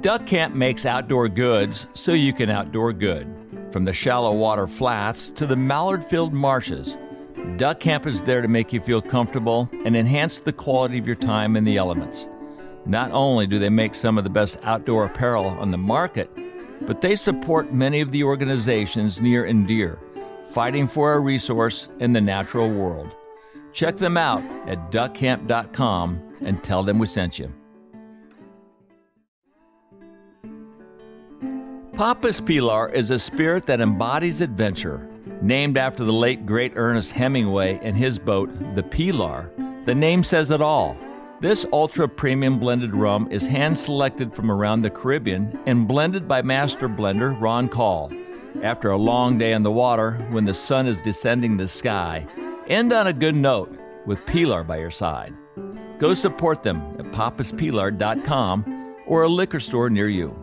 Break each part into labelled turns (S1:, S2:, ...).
S1: Duck Camp makes outdoor goods so you can outdoor good. From the shallow water flats to the mallard filled marshes, Duck Camp is there to make you feel comfortable and enhance the quality of your time in the elements. Not only do they make some of the best outdoor apparel on the market, but they support many of the organizations near and dear, fighting for a resource in the natural world. Check them out at duckcamp.com and tell them we sent you. Papa's Pilar is a spirit that embodies adventure. Named after the late great Ernest Hemingway and his boat, the Pilar, the name says it all. This ultra premium blended rum is hand selected from around the Caribbean and blended by master blender Ron Call. After a long day on the water, when the sun is descending the sky, end on a good note with Pilar by your side. Go support them at papaspilar.com or a liquor store near you.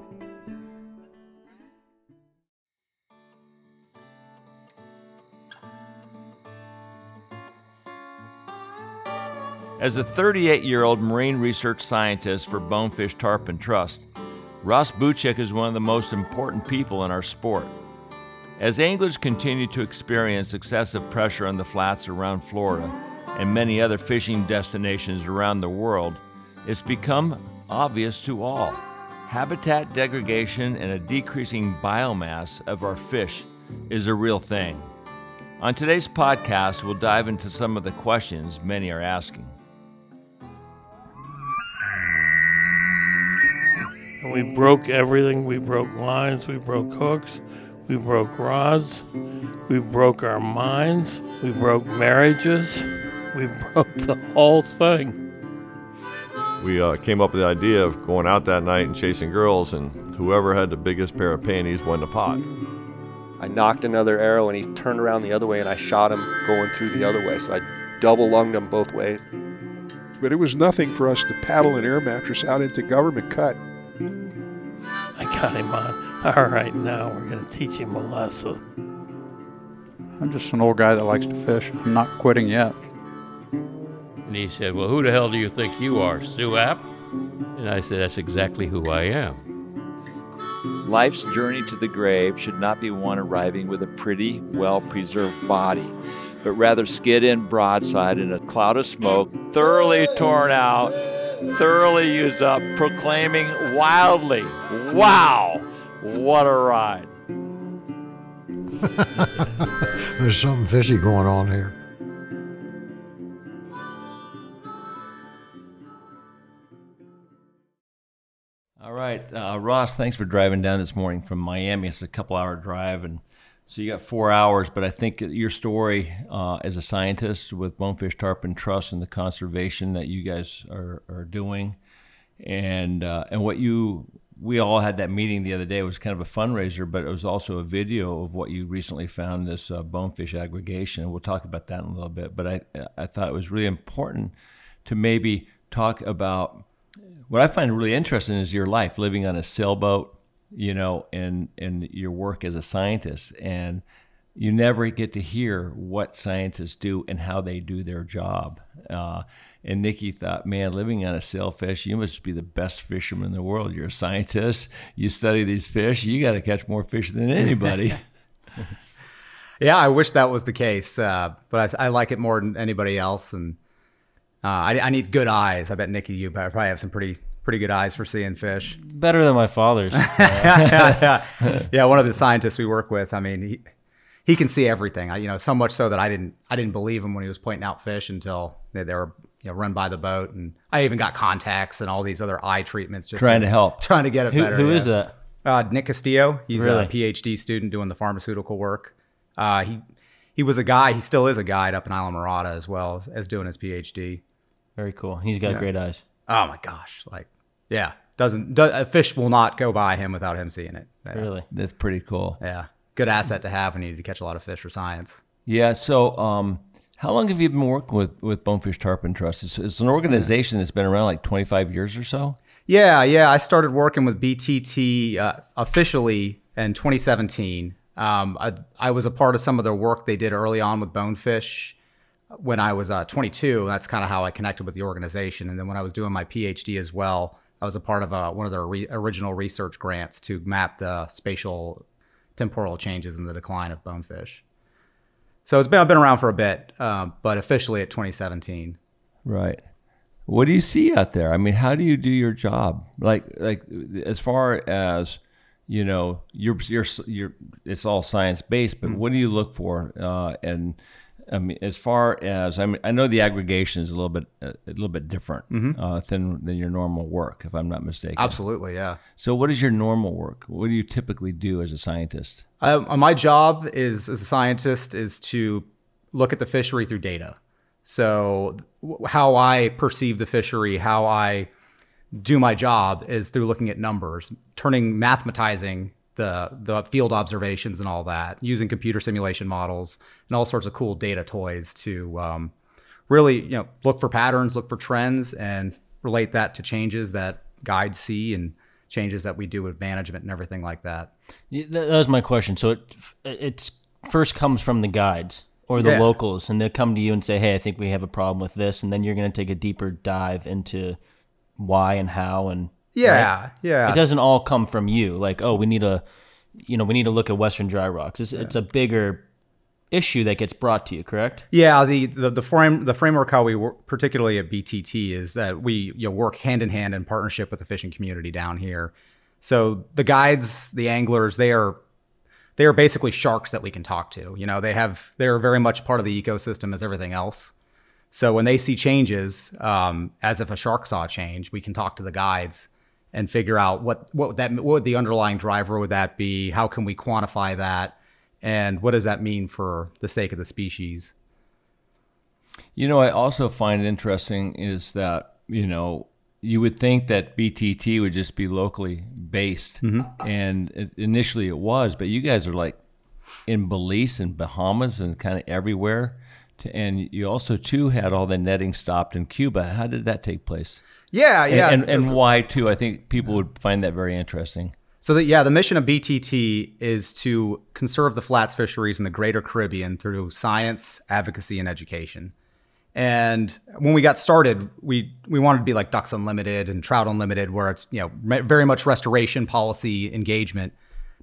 S1: As a 38 year old marine research scientist for Bonefish Tarpon Trust, Ross Boucek is one of the most important people in our sport. As anglers continue to experience excessive pressure on the flats around Florida and many other fishing destinations around the world, it's become obvious to all. Habitat degradation and a decreasing biomass of our fish is a real thing. On today's podcast, we'll dive into some of the questions many are asking.
S2: And we broke everything. We broke lines, we broke hooks, we broke rods, we broke our minds, we broke marriages, we broke the whole thing.
S3: We uh, came up with the idea of going out that night and chasing girls, and whoever had the biggest pair of panties won the pot.
S4: I knocked another arrow and he turned around the other way and I shot him going through the other way. So I double lunged him both ways.
S5: But it was nothing for us to paddle an air mattress out into government cut.
S2: I got him on. All right, now we're going to teach him a lesson.
S6: I'm just an old guy that likes to fish. I'm not quitting yet.
S7: And he said, Well, who the hell do you think you are, Suap? And I said, That's exactly who I am.
S8: Life's journey to the grave should not be one arriving with a pretty, well preserved body, but rather skid in broadside in a cloud of smoke, thoroughly torn out, thoroughly used up, proclaiming wildly, Wow, what a ride!
S9: There's something fishy going on here.
S1: All right, uh, Ross, thanks for driving down this morning from Miami. It's a couple hour drive, and so you got four hours. But I think your story uh, as a scientist with Bonefish Tarpon Trust and the conservation that you guys are, are doing, and uh, and what you we all had that meeting the other day. It was kind of a fundraiser, but it was also a video of what you recently found this uh, bonefish aggregation. We'll talk about that in a little bit. But I I thought it was really important to maybe talk about what I find really interesting is your life living on a sailboat, you know, and and your work as a scientist, and you never get to hear what scientists do and how they do their job. Uh, and Nikki thought, man, living on a sailfish, you must be the best fisherman in the world. You're a scientist. You study these fish. You got to catch more fish than anybody.
S10: yeah, I wish that was the case, uh, but I, I, like it more than anybody else, and uh, I, I, need good eyes. I bet Nikki, you probably have some pretty pretty good eyes for seeing fish.
S11: Better than my father's.
S10: yeah, yeah, yeah, one of the scientists we work with. I mean, he he can see everything. I, you know, so much so that I didn't I didn't believe him when he was pointing out fish until they, they were you know, run by the boat, and I even got contacts and all these other eye treatments just
S1: trying to, to help,
S10: trying to get it
S11: who,
S10: better.
S11: Who
S10: yeah.
S11: is that?
S10: Uh, Nick Castillo. He's
S11: really?
S10: a PhD student doing the pharmaceutical work. Uh, he he was a guy. He still is a guide up in Islamorada as well as, as doing his PhD.
S11: Very cool. He's got great eyes.
S10: Oh my gosh! Like, yeah, doesn't do, a fish will not go by him without him seeing it. Yeah.
S11: Really?
S1: That's pretty cool.
S10: Yeah, good asset to have when you need to catch a lot of fish for science.
S1: Yeah. So, um, how long have you been working with with Bonefish Tarpon Trust? It's, it's an organization that's been around like 25 years or so.
S10: Yeah, yeah. I started working with BTT uh, officially in 2017. Um, I, I was a part of some of their work they did early on with Bonefish when I was uh, 22. That's kind of how I connected with the organization. And then when I was doing my PhD as well, I was a part of uh, one of their re- original research grants to map the spatial temporal changes in the decline of bonefish. So it's been I've been around for a bit, um, but officially at 2017.
S1: Right. What do you see out there? I mean, how do you do your job? Like, like as far as you know, you're you're you're it's all science based, but what do you look for? Uh, and I mean, as far as I mean, I know the aggregation is a little bit a little bit different
S10: Mhm.
S1: uh, than than your normal work, if I'm not mistaken.
S10: Absolutely, yeah.
S1: So, what is your normal work? What do you typically do as a scientist?
S10: Um, my job is as a scientist is to look at the fishery through data. So w- how I perceive the fishery, how I do my job is through looking at numbers, turning mathematizing the the field observations and all that, using computer simulation models and all sorts of cool data toys to um, really you know look for patterns, look for trends, and relate that to changes that guides see and changes that we do with management and everything like that.
S11: Yeah, that, that was my question. So it it's first comes from the guides or the
S10: Yeah.
S11: locals, and they come to you and say, "Hey, I think we have a problem with this," and then you're going to take a deeper dive into why and how and
S10: Yeah,
S11: right?
S10: yeah.
S11: It doesn't all come from you. Like, oh, we need a, you know, we need to look at Western dry rocks. It's, it's a bigger issue that gets brought to you, correct?
S10: Yeah, the, the the frame the framework how we work, particularly at BTT, is that we you know, work hand in hand in partnership with the fishing community down here. So the guides, the anglers, they are they are basically sharks that we can talk to. You know, they have they're very much part of the ecosystem as everything else. So when they see changes, um, as if a shark saw a change, we can talk to the guides and figure out what what that what would the underlying driver would that be? How can we quantify that? And what does that mean for the sake of the species?
S1: You know, I also find it interesting is that you know you would think that BTT would just be locally based,
S10: Mhm.
S1: and it, initially it was, but you guys are like in Belize and Bahamas and kind of everywhere. To, and you also too had all the netting stopped in Cuba. How did that take place?
S10: Yeah,
S1: And-
S10: yeah.
S1: and, and, why too? I think people would find that very interesting.
S10: So that yeah, the mission of BTT is to conserve the flats fisheries in the Greater Caribbean through science, advocacy, and education. And when we got started, we we wanted to be like Ducks Unlimited and Trout Unlimited, where it's you know very much restoration policy engagement,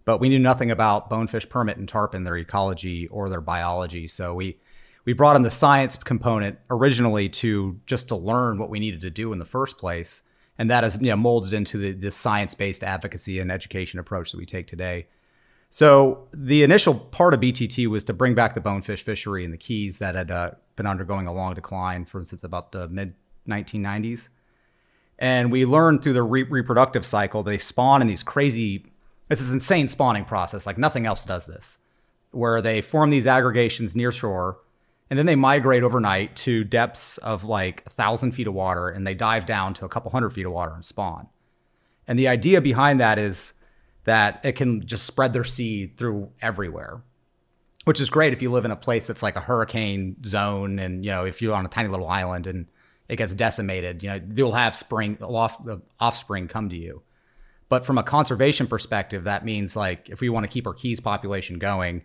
S10: but we knew nothing about bonefish permit and tarpon, their ecology or their biology. So we we brought in the science component originally to just to learn what we needed to do in the first place, and that is you know, molded into the, this science-based advocacy and education approach that we take today. So the initial part of BTT was to bring back the bonefish fishery in the Keys that had uh, been undergoing a long decline, for instance, about the mid 1990s. And we learned through the re- reproductive cycle they spawn in these crazy. This is insane spawning process. Like nothing else does this, where they form these aggregations near shore, and then they migrate overnight to depths of like a thousand feet of water, and they dive down to a couple hundred feet of water and spawn. And the idea behind that is that it can just spread their seed through everywhere, which is great if you live in a place that's like a hurricane zone, and you know if you're on a tiny little island and it gets decimated, you know you'll have spring off, offspring come to you. But from a conservation perspective, that means like if we want to keep our keys population going,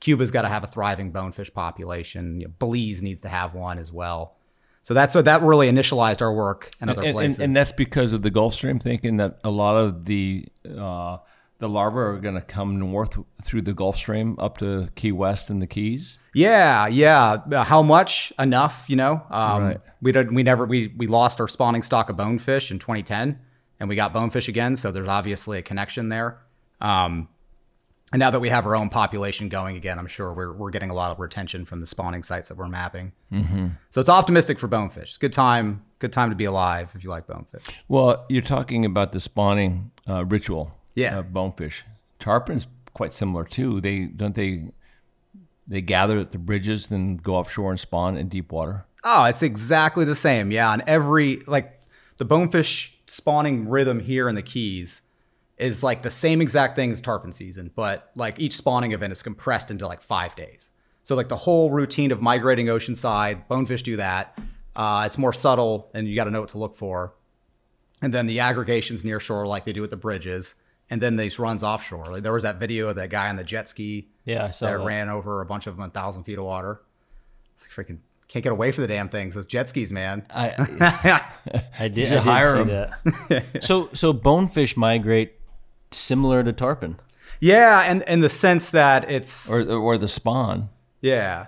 S10: Cuba's got to have a thriving bonefish population. You know, Belize needs to have one as well. So that's what that really initialized our work in other
S1: and, and-
S10: places.
S1: and that's because of the Gulf Stream, thinking that a lot of the uh, the larvae are going to come north through the Gulf Stream up to Key West and the Keys.
S10: Yeah, yeah. Uh, How much? Enough, you know. Um,
S1: Right.
S10: We did. We never. We we lost our spawning stock of bonefish in 2010, and we got bonefish again. So there's obviously a connection there. Um, and now that we have our own population going again, I'm sure we're we're getting a lot of retention from the spawning sites that we're mapping.
S1: Mhm.
S10: So it's optimistic for bonefish. It's a good time. Good time to be alive if you like bonefish.
S1: Well, you're talking about the spawning uh, ritual.
S10: Yeah.
S1: Of bonefish. Tarpon's quite similar too. They don't they they gather at the bridges, then go offshore and spawn in deep water.
S10: Oh, it's exactly the same. Yeah, on every like the bonefish spawning rhythm here in the Keys is like the same exact thing as tarpon season, but like each spawning event is compressed into like five days. So like the whole routine of migrating oceanside, bonefish do that. Uh, it's more subtle, and you got to know what to look for. And then the aggregations near shore, like they do at the bridges, and then these runs offshore. Like there was that video of that guy on the jet ski.
S11: Yeah, I saw
S10: that
S11: that.
S10: ran over a bunch of them, a thousand feet of water. It's like freaking can't get away from the damn things. Those jet skis, man.
S11: I
S1: Did
S11: I did, I did
S1: hire
S11: see
S1: 'em?
S11: that. so so bonefish migrate similar to tarpon.
S10: yeah, and in the sense that it's
S1: or or the spawn.
S10: Yeah.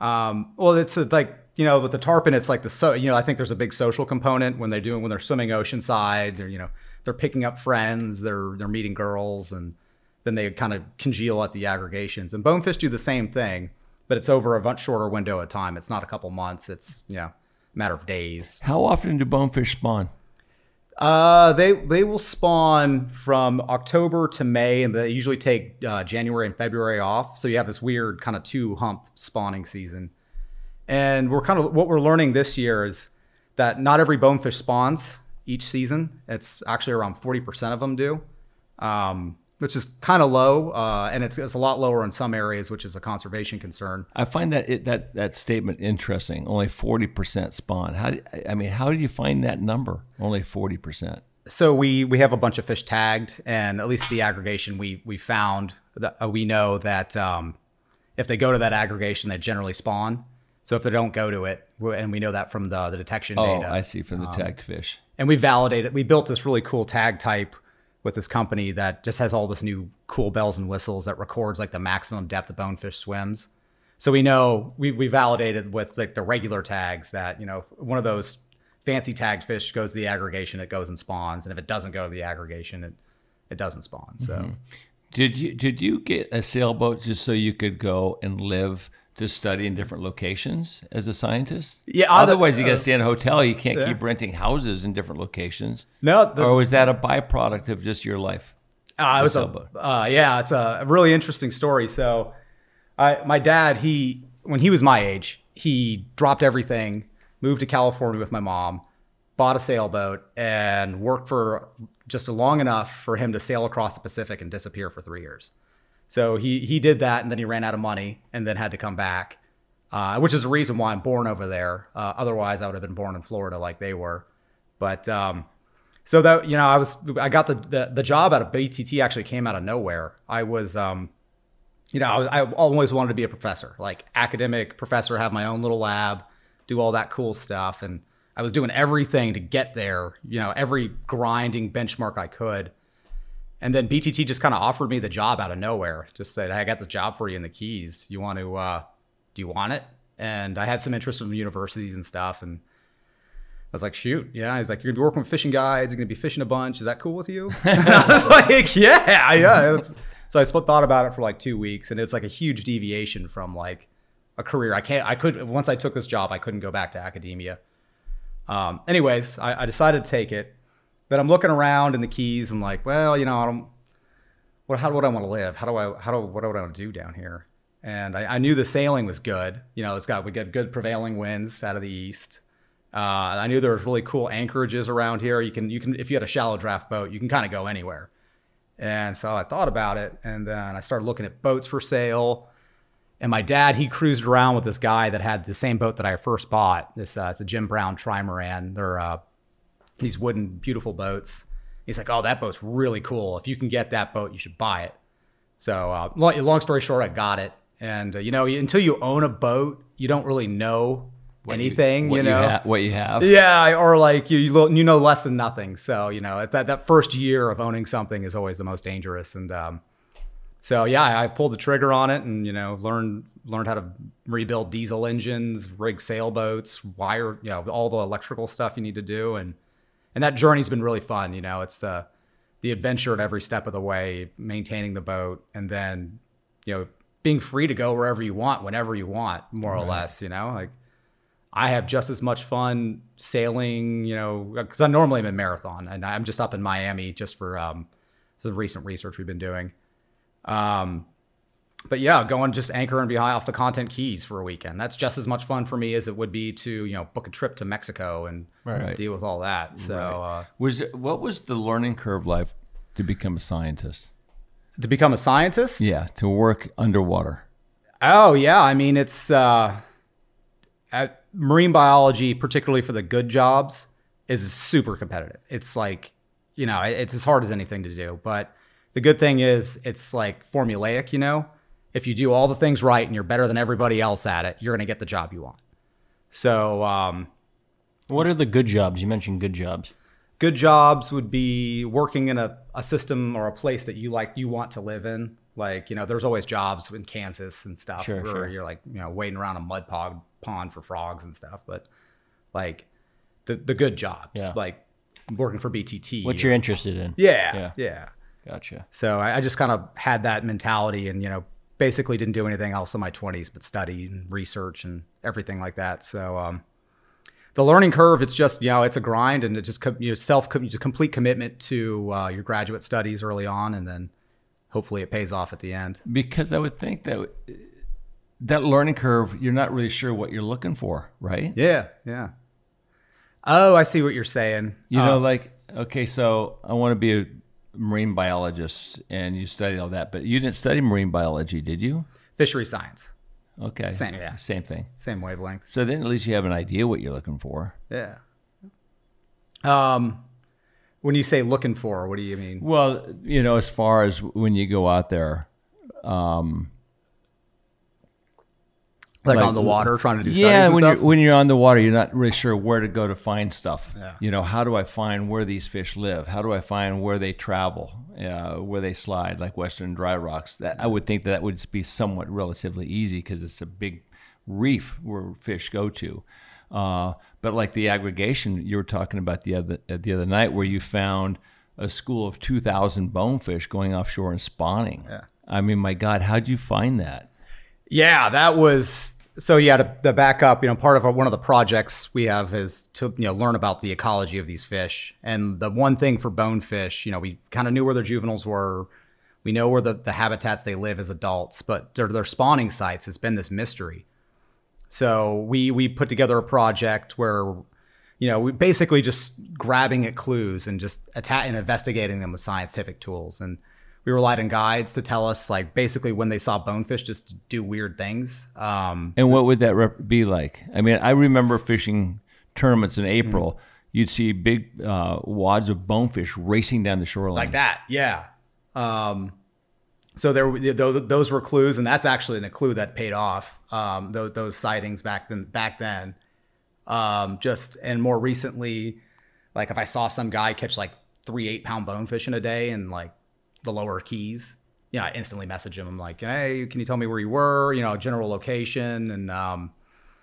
S10: Um, well, it's a, like you know, with the tarpon, it's like the so you know, I think there's a big social component when they're doing when they're swimming oceanside. They're you know they're picking up friends, they're they're meeting girls, and then they kind of congeal at the aggregations. And bonefish do the same thing, but it's over a much shorter window of time. It's not a couple months. It's you know a matter of days.
S1: How often do bonefish spawn?
S10: Uh, they they will spawn from October to May, and they usually take uh, January and February off. So you have this weird kind of two hump spawning season. And we're kind of what we're learning this year is that not every bonefish spawns each season. It's actually around forty percent of them do, um, which is kind of low, uh, and it's, it's a lot lower in some areas, which is a conservation concern.
S1: I find that it, that that statement interesting. Only forty percent spawn. How do, I mean, how do you find that number? Only forty percent.
S10: So we we have a bunch of fish tagged, and at least the aggregation we we found that uh, we know that um, if they go to that aggregation, they generally spawn. So if they don't go to it, and we know that from the the detection
S1: Oh,
S10: data.
S1: I see from the
S10: um,
S1: tagged fish.
S10: and we validated. We built this really cool tag type with this company that just has all this new cool bells and whistles that records like the maximum depth a bonefish swims. So we know we we validated with like the regular tags that you know one of those fancy tagged fish goes to the aggregation, it goes and spawns, and if it doesn't go to the aggregation, it it doesn't spawn. So.
S1: Mhm. Did you did you get a sailboat just so you could go and live to study in different locations as a scientist?
S10: Yeah, other-
S1: Otherwise, you got
S10: uh,
S1: to stay in a hotel. You can't
S10: yeah.
S1: keep renting houses in different locations.
S10: No, the-
S1: or was that a byproduct of just your life?
S10: Uh, it
S1: The
S10: was a, uh, yeah, it's a really interesting story. So, I, my dad, he when he was my age, he dropped everything, moved to California with my mom, bought a sailboat, and worked for just long enough for him to sail across the Pacific and disappear for three years. So he he did that, and then he ran out of money, and then had to come back, uh, which is the reason why I'm born over there. Uh, otherwise, I would have been born in Florida like they were. But um, so that you know, I was I got the, the the job out of BTT actually came out of nowhere. I was um, you know, I, I always wanted to be a professor, like academic professor, have my own little lab, do all that cool stuff, and I was doing everything to get there. You know, every grinding benchmark I could. And then BTT just kind of offered me the job out of nowhere. Just said, "Hey, I got the job for you in the Keys. You want to? Uh, do you want it?" And I had some interest in universities and stuff, and I was like, "Shoot, yeah." He's like, "You're gonna be working with fishing guides. You're gonna be fishing a bunch. Is that cool with you?" I was like, "Yeah, yeah." So I thought about it for like two weeks, and it's like a huge deviation from like a career. I can't. I could once I took this job, I couldn't go back to academia. Um, anyways, I, I decided to take it. But I'm looking around in the Keys and like, well, you know, I don't. What? How would I want to live? How do I? How do? What do I want to do down here? And I, I knew the sailing was good. You know, it's got we get good prevailing winds out of the east. Uh, I knew there was really cool anchorages around here. You can you can if you had a shallow draft boat, you can kind of go anywhere. And so I thought about it, and then I started looking at boats for sale. And my dad, he cruised around with this guy that had the same boat that I first bought. This uh, it's a Jim Brown trimaran. They're uh, these wooden, beautiful boats. He's like, "Oh, that boat's really cool. If you can get that boat, you should buy it." So, uh, long, long story short, I got it. And uh, you know, until you own a boat, you don't really know
S1: What you-
S10: anything.
S1: what
S10: you
S1: you
S10: know
S1: ha- what you have.
S10: Yeah, or like you you you know less than nothing. So you know, it's that that first year of owning something is always the most dangerous. And um, so yeah, I, I pulled the trigger on it, and you know, learned learned how to rebuild diesel engines, rig sailboats, wire, you know, all the electrical stuff you need to do, and and that journey's been really fun. You know, it's the the adventure at every step of the way, maintaining the boat, and then you know being free to go wherever you want, whenever you want, more or less. You know, like I have just as much fun sailing, you know, because I normally am in marathon, and I'm just up in Miami just for um, some recent research we've been doing. Um, but yeah, going just anchoring behind off the content keys for a weekend. That's just as much fun for me as it would be to you know book a trip to Mexico and
S1: Right.
S10: deal with all that. So
S1: Right.
S10: uh,
S1: was what was the learning curve like to become a scientist?
S10: to become a scientist,
S1: Yeah, to work underwater.
S10: Oh yeah, I mean it's uh, marine biology, particularly for the good jobs, is super competitive. It's like you know it's as hard as anything to do. But the good thing is it's like formulaic. You know, if you do all the things right and you're better than everybody else at it, you're going to get the job you want. So, um,
S11: What are the good jobs? You mentioned good jobs.
S10: good jobs would be working in a, a system or a place that you like you want to live in like you know there's always jobs in kansas and stuff
S11: Sure,
S10: where
S11: sure.
S10: you're like you know waiting around a mud pond, pond for frogs and stuff but like the, the good jobs
S11: Yeah.
S10: like working for btt
S11: What you're interested in?
S10: yeah
S11: Yeah.
S10: yeah
S11: Gotcha.
S10: so I, I just kind of had that mentality and you know basically didn't do anything else in my 20s but study and research and everything like that. So um, the learning curve it's just you know it's a grind and it just you know, self just complete commitment to uh, your graduate studies early on and then hopefully it pays off at the end.
S1: Because I would think that that learning curve, you're not really sure what you're looking for, right?
S10: yeah yeah. Oh i see what you're saying.
S1: You know,
S10: Uh,
S1: like okay, so I want to be a marine biologist, and you studied all that, but you didn't study marine biology, did you?
S10: fishery science
S1: Okay,
S10: Same, yeah.
S1: same thing.
S10: same wavelength
S1: So then, at least you have an idea what you're looking for.
S10: yeah um when you say looking for what do you mean
S1: Well, you know, as far as when you go out there, um,
S10: like, on the water trying to do
S1: yeah, when
S10: stuff?
S1: you're when you're on the water, you're not really sure where to go to find stuff.
S10: Yeah.
S1: You know, how do I find where these fish live? How do I find where they travel, uh, where they slide, like Western dry rocks? That I would think that that would be somewhat relatively easy because it's a big reef where fish go to. Uh, but like the aggregation you were talking about the other uh, the other night, where you found a school of two thousand bonefish going offshore and spawning.
S10: Yeah.
S1: I mean, my God, how'd you find that?
S10: Yeah, that was so. Yeah, to, to back up, you know, part of our, one of the projects we have is to you know learn about the ecology of these fish. And the one thing for bonefish, you know, we kind of knew where their juveniles were. We know where the, the habitats they live as adults, but their, their spawning sites has been this mystery. So we we put together a project where, you know, we basically just grabbing at clues and just atta- and investigating them with scientific tools. And we relied on guides to tell us like basically when they saw bonefish just do weird things. Um,
S1: And what would that rep- be like? I mean, I remember fishing tournaments in April.
S10: Mm.
S1: You'd see big uh, wads of bonefish racing down the shoreline.
S10: like that, yeah. Um, so there, those, those were clues, and that's actually a clue that paid off. Um, those, those sightings back then, back then. Um, just and more recently, like if I saw some guy catch like three eight pound bonefish in a day and like the lower keys, you know, I instantly message him. I'm like, hey, can you tell me where you were? You know, general location, and um,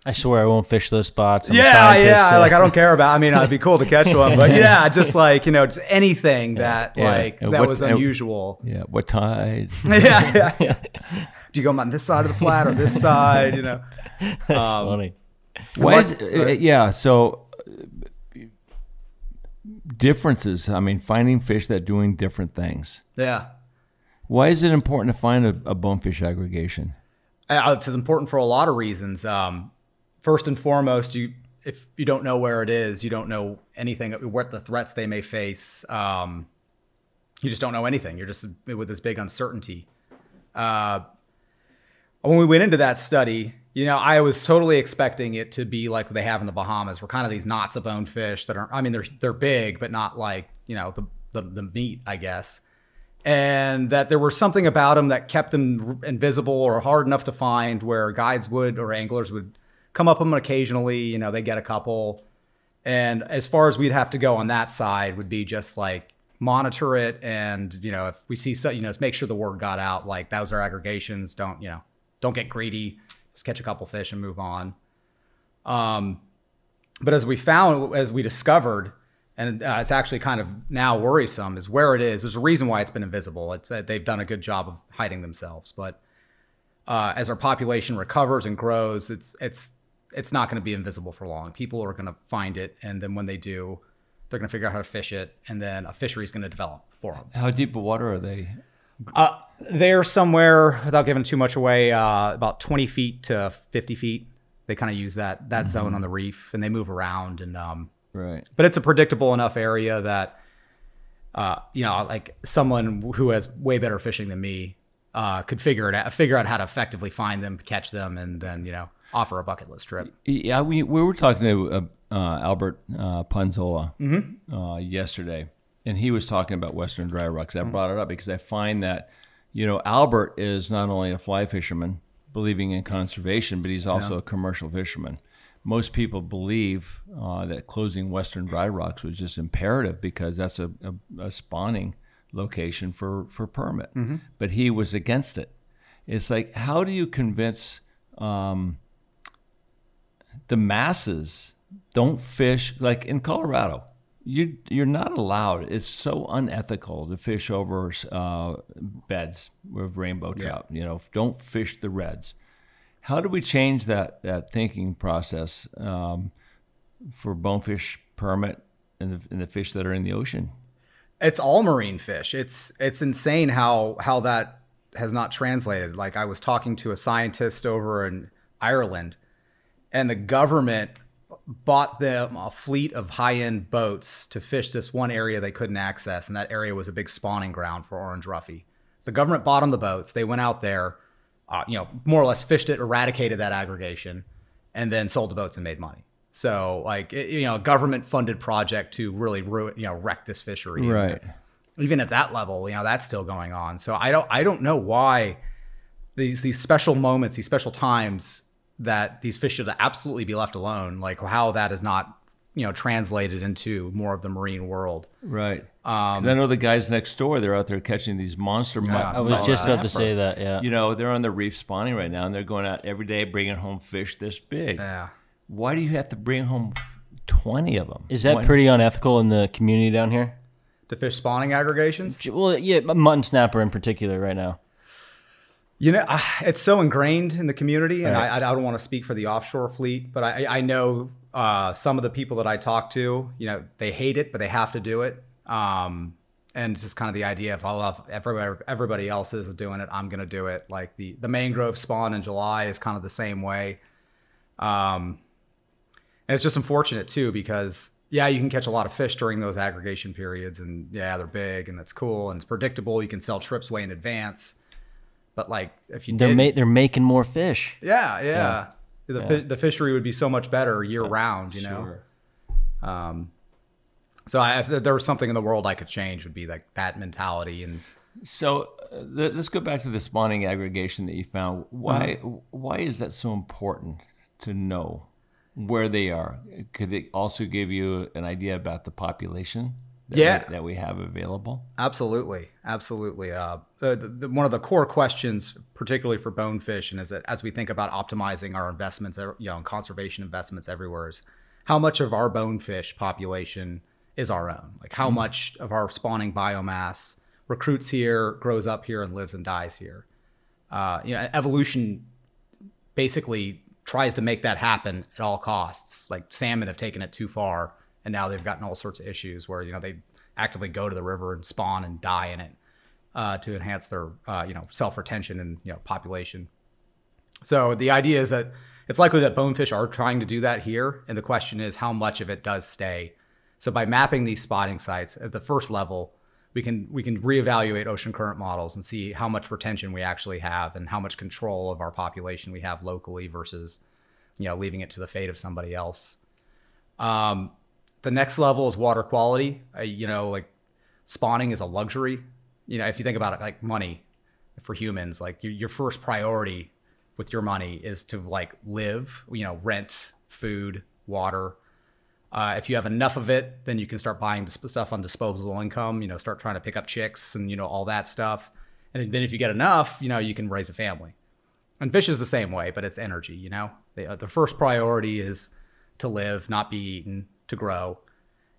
S11: I swear I won't fish those spots. I'm
S10: yeah, yeah.
S11: so-
S10: Like I don't care about. I mean, it'd be cool to catch one, but yeah, just like you know, just anything that
S1: Yeah.
S10: like that
S1: what-
S10: was unusual.
S1: Yeah, what tide?
S10: yeah, yeah, yeah. Do you go on this side of the flat or this side? You know,
S11: That's
S10: Um,
S11: funny.
S1: Why is uh, yeah? So differences. I mean, finding fish that doing different things.
S10: yeah.
S1: Why is it important to find a, a bonefish aggregation?
S10: Uh, It's important for a lot of reasons. Um, first and foremost, you if you don't know where it is, you don't know anything what the threats they may face. Um, you just don't know anything. You're just with this big uncertainty. Uh, when we went into that study, you know, I was totally expecting it to be like they have in the Bahamas, where kind of these knots of bonefish that are, I mean, they're they're big, but not like you know the the, the meat, I guess. And that there was something about them that kept them invisible or hard enough to find where guides would or anglers would come up them occasionally you know they get a couple. And as far as we'd have to go on that side would be just like monitor it and you know if we see so you know make sure the word got out like those are aggregations. Don't you know don't get greedy just catch a couple fish and move on. Um but as we found as we discovered and uh, it's actually kind of now worrisome is where it is. There's a reason why it's been invisible. It's uh, they've done a good job of hiding themselves. But uh, as our population recovers and grows it's it's it's not going to be invisible for long. People are going to find it and then when they do they're going to figure out how to fish it and then a fishery is going to develop for them
S1: How deep of water are they?
S10: Uh, they're somewhere without giving too much away uh, about 20 feet to 50 feet. They kind of use that that zone on the reef and they move around and um,
S1: Right.
S10: but it's a predictable enough area that uh, you know like someone who has way better fishing than me uh, could figure it out figure out how to effectively find them catch them and then you know offer a bucket list trip.
S1: Yeah, we we were talking to uh, uh, Albert uh, Ponzoa uh, yesterday, and he was talking about Western dry rocks. I brought it up because I find that you know Albert is not only a fly fisherman believing in conservation, but he's also a commercial fisherman. most people believe uh, that closing Western Dry Rocks was just imperative because that's a, a, a spawning location for for permit.
S10: Mhm.
S1: But he was against it. It's like how do you convince um, the masses don't fish like in Colorado? You you're not allowed. It's so unethical to fish over uh, beds with rainbow
S10: Yeah.
S1: trout. You know, don't fish the reds. How do we change that that thinking process um, for bonefish permit and the, and the fish that are in the ocean?
S10: It's all marine fish. It's it's insane how how that has not translated. Like I was talking to a scientist over in Ireland, and the government bought them a fleet of high-end boats to fish this one area they couldn't access, and that area was a big spawning ground for orange roughy. So the government bought them the boats. They went out there, uh, you know, more or less fished it, eradicated that aggregation, and then sold the boats and made money. So like it, you know, a government funded project to really ruin, you know, wreck this fishery.
S1: Right.
S10: Even at that level, you know, that's still going on. So I don't I don't know why these these special moments, these special times that these fish should absolutely be left alone, like how that is not, you know, translated into more of the marine world.
S1: Right.
S10: Um,
S1: 'Cause I know the guys next door. They're out there catching these monster.
S10: Yeah,
S1: mu-
S10: I was just
S11: about to say that, yeah.
S1: You know, they're on the reef spawning right now, and they're going out every day bringing home fish this big.
S10: Yeah.
S1: Why do you have to bring home twenty of them?
S11: Is that
S1: Why-
S11: pretty unethical in the community down here?
S10: The fish spawning aggregations?
S11: Well, yeah, mutton snapper in particular right now.
S10: You know, ah, it's so ingrained in the community, and
S11: Right.
S10: I, I don't want to speak for the offshore fleet, but I, I know uh, some of the people that I talk to, you know, they hate it, but they have to do it. Um, and it's just kind of the idea of, all of everybody, everybody else is doing it, I'm going to do it. Like the, the mangrove spawn in July is kind of the same way. Um, and it's just unfortunate too, because yeah, you can catch a lot of fish during those aggregation periods, and yeah, they're big and that's cool and it's predictable. You can sell trips way in advance. But like, if you
S11: They're ma- they're making more fish.
S10: yeah, yeah, The,
S11: Yeah.
S10: Fi- the fishery would be so much better year round, you know. Um, so I, if there was something in the world I could change, would be like that mentality and
S1: So uh, th- let's go back to the spawning aggregation that you found. Why
S10: Uh-huh.
S1: why is that so important to know where they are? Could it also give you an idea about the population that,
S10: Yeah.
S1: we, that we have available?
S10: Absolutely, absolutely. Uh, the, the, one of the core questions, particularly for bonefish, and is that as we think about optimizing our investments, you know, conservation investments everywhere, is how much of our bonefish population is our own? Like how
S1: Mhm.
S10: much of our spawning biomass recruits here, grows up here, and lives and dies here? Uh, you know, evolution basically tries to make that happen at all costs. Like salmon have taken it too far, and now they've gotten all sorts of issues where you know they actively go to the river and spawn and die in it uh, to enhance their uh, you know self retention and you know population. So the idea is that it's likely that bonefish are trying to do that here, and the question is how much of it does stay. So by mapping these spotting sites at the first level, we can we can reevaluate ocean current models and see how much retention we actually have and how much control of our population we have locally versus you know leaving it to the fate of somebody else. Um, the next level is water quality. Uh, you know, like spawning is a luxury. You know, if you think about it, like money for humans, like your, your first priority with your money is to like live. You know, rent, food, water. Uh, if you have enough of it, then you can start buying stuff on disposable income. You know, start trying to pick up chicks and you know all that stuff. And then if you get enough, you know, you can raise a family. And fish is the same way, but it's energy. You know, they, uh, the first priority is to live, not be eaten, to grow,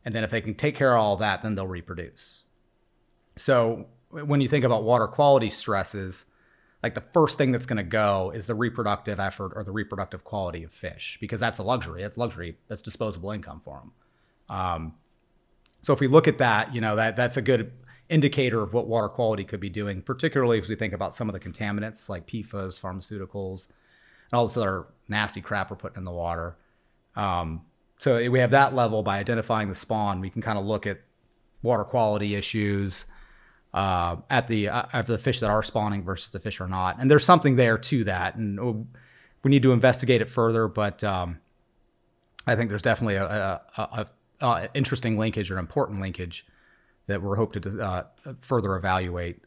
S10: and then if they can take care of all that, then they'll reproduce. So when you think about water quality stresses, like the first thing that's going to go is the reproductive effort or the reproductive quality of fish because that's a luxury. That's luxury. That's disposable income for them. Um, so if we look at that, you know that that's a good indicator of what water quality could be doing, particularly if we think about some of the contaminants like PFAS, pharmaceuticals, and all this other nasty crap we're putting in the water. Um, so we have that level by identifying the spawn. We can kind of look at water quality issues uh, at the uh, the fish that are spawning versus the fish are not, and there's something there to that, and uh, we need to investigate it further. But um, I think there's definitely a, a, a, a, interesting linkage or important linkage that we're hoping to uh, further evaluate.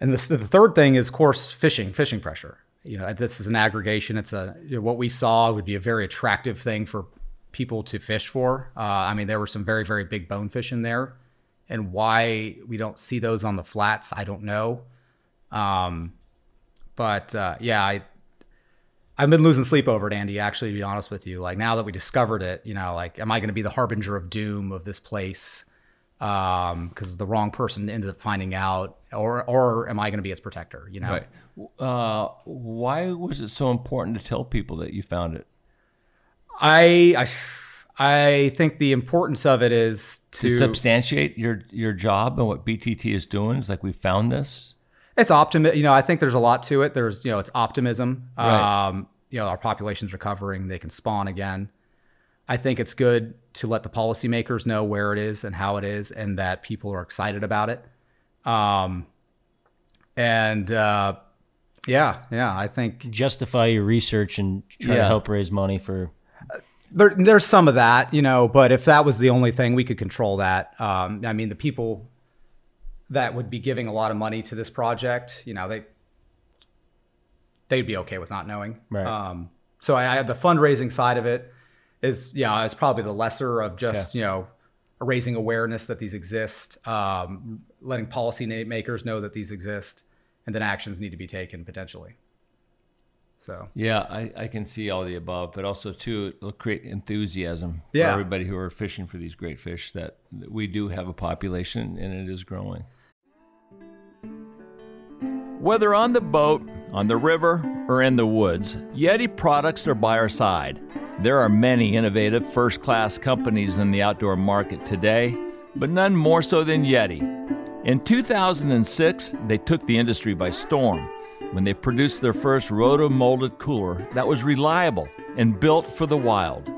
S10: And the third thing is, of course, fishing, fishing pressure. You know, this is an aggregation. It's a you know, what we saw would be a very attractive thing for people to fish for. Uh, I mean, there were some very very big bonefish in there, and why we don't see those on the flats, I don't know. Um, but uh, yeah, I I've been losing sleep over it, Andy. Actually, to be honest with you, like now that we discovered it, you know, like am I going to be the harbinger of doom of this place? Um, because the wrong person ended up finding out, or or am I going to be its protector? You know,
S1: Right. Uh, why was it so important to tell people that you found it?
S10: I I I think the importance of it is
S1: To,
S10: to,
S1: substantiate your your job and what BTT is doing. It's like we found this.
S10: It's optimism. You know, I think there's a lot to it. There's, you know, it's optimism.
S1: Right.
S10: Um, you know, our population's recovering. They can spawn again. I think it's good to let the policymakers know where it is and how it is, and that people are excited about it. Um, and uh, yeah, yeah, I think
S11: justify your research and try to help raise money for.
S10: there, there's some of that, you know, but if that was the only thing, we could control that. Um, I mean, the people that would be giving a lot of money to this project, you know, they they'd be okay with not knowing.
S11: Right.
S10: Um, so I, I the fundraising side of it is, yeah, it's probably the lesser of just you know raising awareness that these exist, um, letting policy makers know that these exist, and then actions need to be taken potentially. So
S1: Yeah, I, I can see all the above, but also too it'll create enthusiasm
S10: Yeah.
S1: for everybody who are fishing for these great fish. That, that we do have a population and it is growing. Whether on the boat, on the river, or in the woods, Yeti products are by our side. There are many innovative first class companies in the outdoor market today, but none more so than Yeti. In 2006, they took the industry by storm when they produced their first roto molded cooler that was reliable and built for the wild.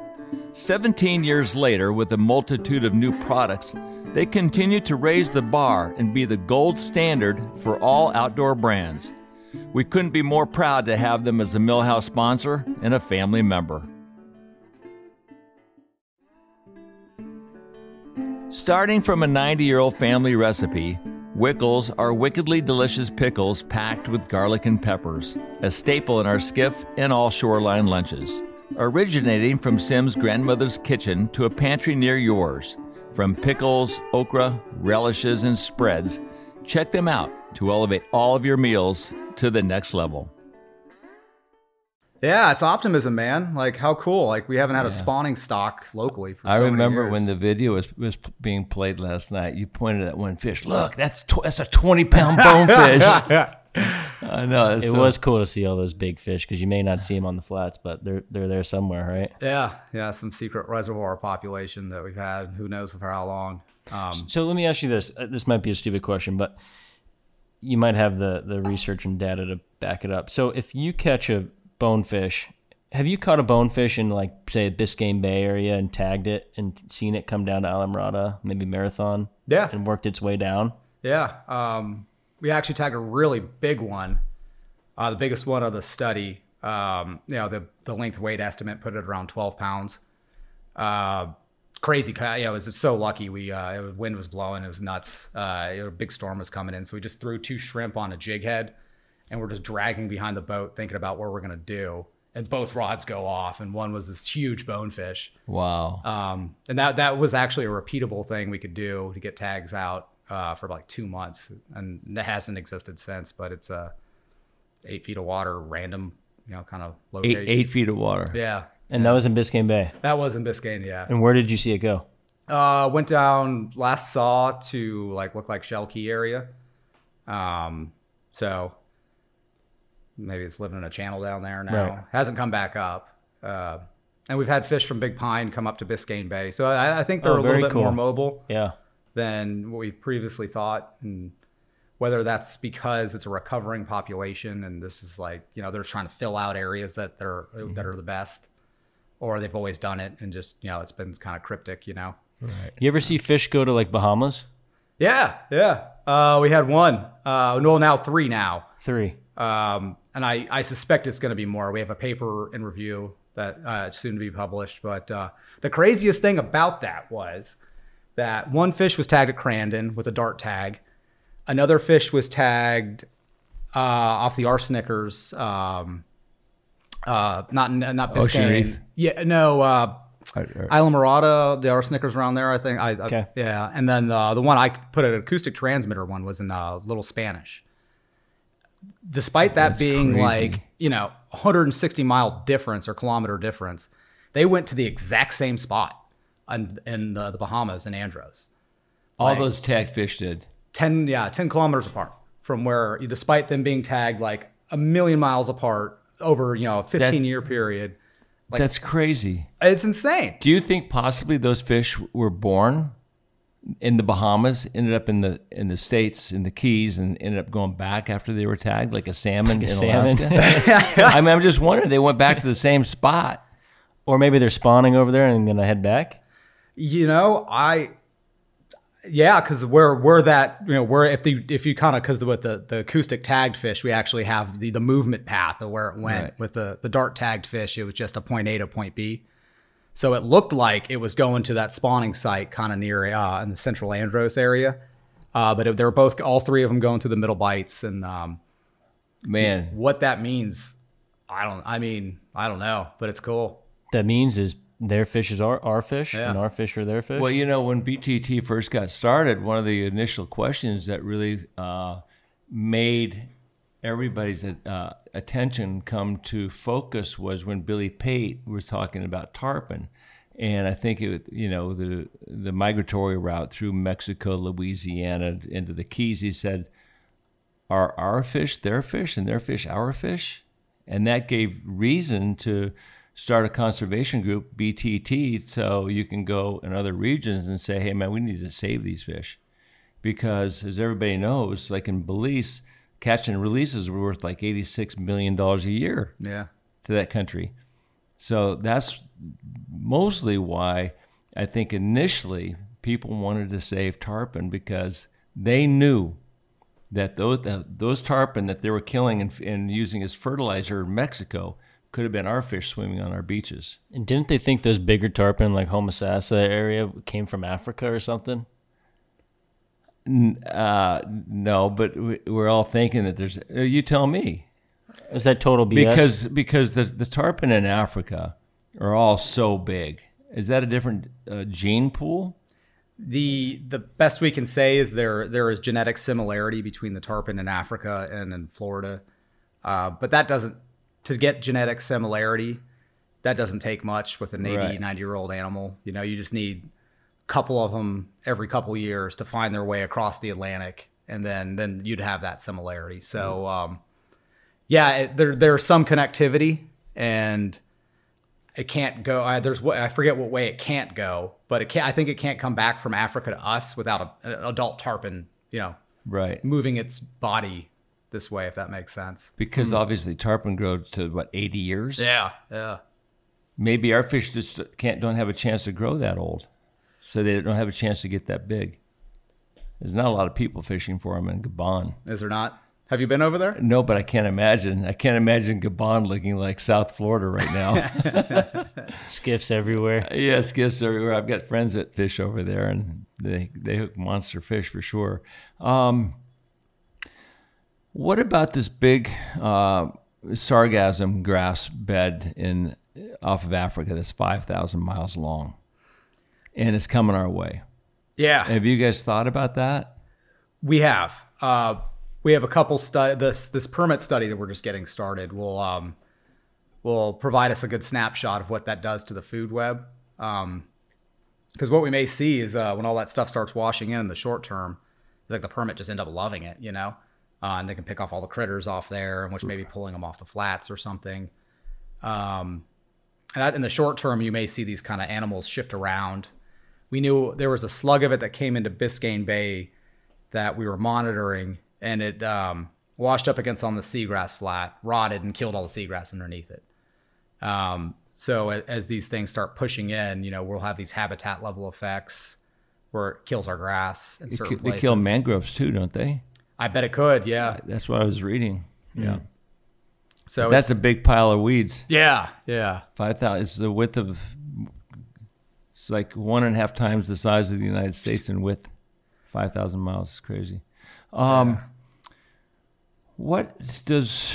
S1: 17 years later, with a multitude of new products, they continue to raise the bar and be the gold standard for all outdoor brands. We couldn't be more proud to have them as a Millhouse sponsor and a family member. Starting from a 90 year old family recipe, Wickles are wickedly delicious pickles packed with garlic and peppers, a staple in our skiff and all shoreline lunches. Originating from Sim's grandmother's kitchen to a pantry near yours, from pickles, okra, relishes, and spreads, check them out to elevate all of your meals to the next level.
S10: Yeah, it's optimism, man. Like how cool! Like we haven't had a spawning stock locally for.
S1: I
S10: so many
S1: remember
S10: years.
S1: when the video was, was being played last night. You pointed at one fish. Look, that's tw- that's a twenty pound bonefish. I know.
S11: It
S1: so-
S11: was cool to see all those big fish because you may not see them on the flats, but they're they're there somewhere, right?
S10: Yeah, yeah, some secret reservoir population that we've had. Who knows for how long? Um,
S11: So let me ask you this. Uh, This might be a stupid question, but you might have the, the research and data to back it up. So if you catch a bonefish, have you caught a bonefish in like say Biscayne Bay area and tagged it and seen it come down to Islamorada, maybe Marathon?
S10: Yeah.
S11: And worked its way down?
S10: yeah, um, we actually tagged a really big one, uh, the biggest one of the study. Um, you know, the the length weight estimate put it around twelve pounds. Uh, crazy, ca- yeah, it was so lucky. We uh, wind was blowing, it was nuts. Uh, a big storm was coming in, so we just threw two shrimp on a jig head, and we're just dragging behind the boat, thinking about what we're gonna do. And both rods go off, and one was this huge bonefish.
S1: Wow.
S10: Um, and that that was actually a repeatable thing we could do to get tags out uh, for like two months, and that hasn't existed since. But it's uh, eight feet of water, random, you know, kind of
S1: Eight,
S10: location.
S1: eight feet of water.
S10: Yeah,
S11: And that was in Biscayne Bay.
S10: that was in Biscayne. Yeah,
S11: And where did you see it go?
S10: uh, went down last saw to like look like Shell Key area. Um, so maybe it's living in a channel down there now.
S11: Right.
S10: Hasn't come back up. Uh, and we've had fish from Big Pine come up to Biscayne Bay. So I, I think they're
S11: Oh,
S10: a little bit more mobile
S11: Yeah.
S10: than what we previously thought. And whether that's because it's a recovering population and this is like, you know, they're trying to fill out areas that they're
S11: Mm-hmm.
S10: that are the best, or they've always done it and just, you know, it's been kind of cryptic, you know.
S1: Right.
S11: You ever see fish go to like Bahamas?
S10: Yeah, yeah. Uh, we had one. Uh, well, now three now.
S11: Three.
S10: Um, and I, I suspect it's going to be more. We have a paper in review that uh, soon to be published. But uh, the craziest thing about that was that one fish was tagged at Crandon with a dart tag. Another fish was tagged uh, off the Arsenickers. Um, uh, not not
S1: Ocean Reef?
S10: Yeah, no. Uh, Islamorada, the Arsenickers around there, I think. I, I-
S11: Okay.
S10: yeah, and then uh, the one I put an acoustic transmitter one was in uh, Little Spanish. Despite that
S1: That's
S10: being
S1: crazy.
S10: like you know 160 mile difference or kilometer difference, they went to the exact same spot in, in uh, the Bahamas in Andros.
S1: All
S10: Like-
S1: those tagged fish did.
S10: 10 yeah 10 kilometers apart from where despite them being tagged like a million miles apart over you know a 15
S1: That's-
S10: year period Like-
S1: That's crazy.
S10: it's insane
S1: Do you think possibly those fish were born in the Bahamas, ended up in the in the states, in the Keys, and ended up going back after they were tagged, like a salmon in
S11: salmon.
S1: Alaska? I mean, I'm just wondering. They went back to the same spot.
S11: Or maybe they're spawning over there and gonna head back.
S10: you know i yeah because we're we're that you know we're if the if you kind of because with the the acoustic tagged fish we actually have the the movement path of where it went
S1: Right.
S10: with the the dart tagged fish it was just a point a to point b so it looked like it was going to that spawning site kind of near uh in the central andros area uh but they were both all three of them going through the Middle Bights and um
S1: Man,
S10: what that means i don't i mean i don't know but it's cool
S11: That means is their fish is our, our fish
S10: Yeah.
S11: and our fish are their fish.
S1: Well, you know, when BTT first got started, one of the initial questions that really uh, made everybody's uh, attention come to focus was when Billy Pate was talking about tarpon. And I think it, you know, the the migratory route through Mexico, Louisiana, into the Keys. He said, "Are our fish their fish, and their fish our fish?" And that gave reason to start a conservation group, BTT, so you can go in other regions and say, hey, man, we need to save these fish. Because as everybody knows, like in Belize, catch and releases were worth like $86 million a year
S10: yeah
S1: to that country. So that's mostly why I think initially people wanted to save tarpon because they knew that those, that those tarpon that they were killing and, and using as fertilizer in Mexico could have been our fish swimming on our beaches.
S11: and didn't they think those bigger tarpon like Homosassa area came from Africa or something?
S1: N- Uh, no, but we- we're all thinking that there's. uh, You tell me.
S11: Is that total BS?
S1: Because because the the tarpon in Africa are all so big. Is that a different uh, gene pool?
S10: the the best we can say is there there is genetic similarity between the tarpon in Africa and in Florida, uh, but that doesn't to get genetic similarity. That doesn't take much with an 80,
S1: Right.
S10: 90 year old animal. You know, you just need a couple of them every couple years to find their way across the Atlantic, and then then you'd have that similarity. So, um, yeah, it, there there's some connectivity, and it can't go. I, there's I forget what way it can't go, but it can't. I think it can't come back from Africa to us without a, an adult tarpon, you know,
S1: Right.
S10: moving its body this way, if that makes sense.
S1: Because obviously tarpon grow to what eighty years.
S10: Yeah, yeah.
S1: Maybe our fish just can't don't have a chance to grow that old, so they don't have a chance to get that big. There's not a lot of people fishing for them in Gabon.
S10: Is there not? Have you been over there?
S1: No, but I can't imagine. I can't imagine Gabon looking like South Florida right now.
S11: skiffs everywhere.
S1: yeah, skiffs everywhere. I've got friends that fish over there, and they they hook monster fish for sure. Um, what about this big uh, sargassum grass bed in off of Africa that's five thousand miles long, and it's coming our way?
S10: Yeah,
S1: Have you guys thought about that?
S10: we have. Uh, we have a couple study. This this permit study that we're just getting started will um, will provide us a good snapshot of what that does to the food web. Um, because what we may see is uh, when all that stuff starts washing in in the short term, it's like the permit just end up loving it, you know, uh, and they can pick off all the critters off there, and which may be pulling them off the flats or something. Um, and that in the short term, you may see these kind of animals shift around. We knew there was a slug of it that came into Biscayne Bay that we were monitoring, and it um, washed up against on the seagrass flat, rotted, and killed all the seagrass underneath it. Um, so a- as these things start pushing in, you know, we'll have these habitat level effects where it kills our grass in certain
S1: ki- they kill mangroves too, don't they?
S10: I bet it could, yeah.
S1: That's what I was reading. Yeah,
S10: So
S1: that's a big pile of weeds.
S10: yeah, yeah.
S1: Five thousand. It's the width of. It's like one and a half times the size of the United States in width. Five thousand miles is crazy. Um, What does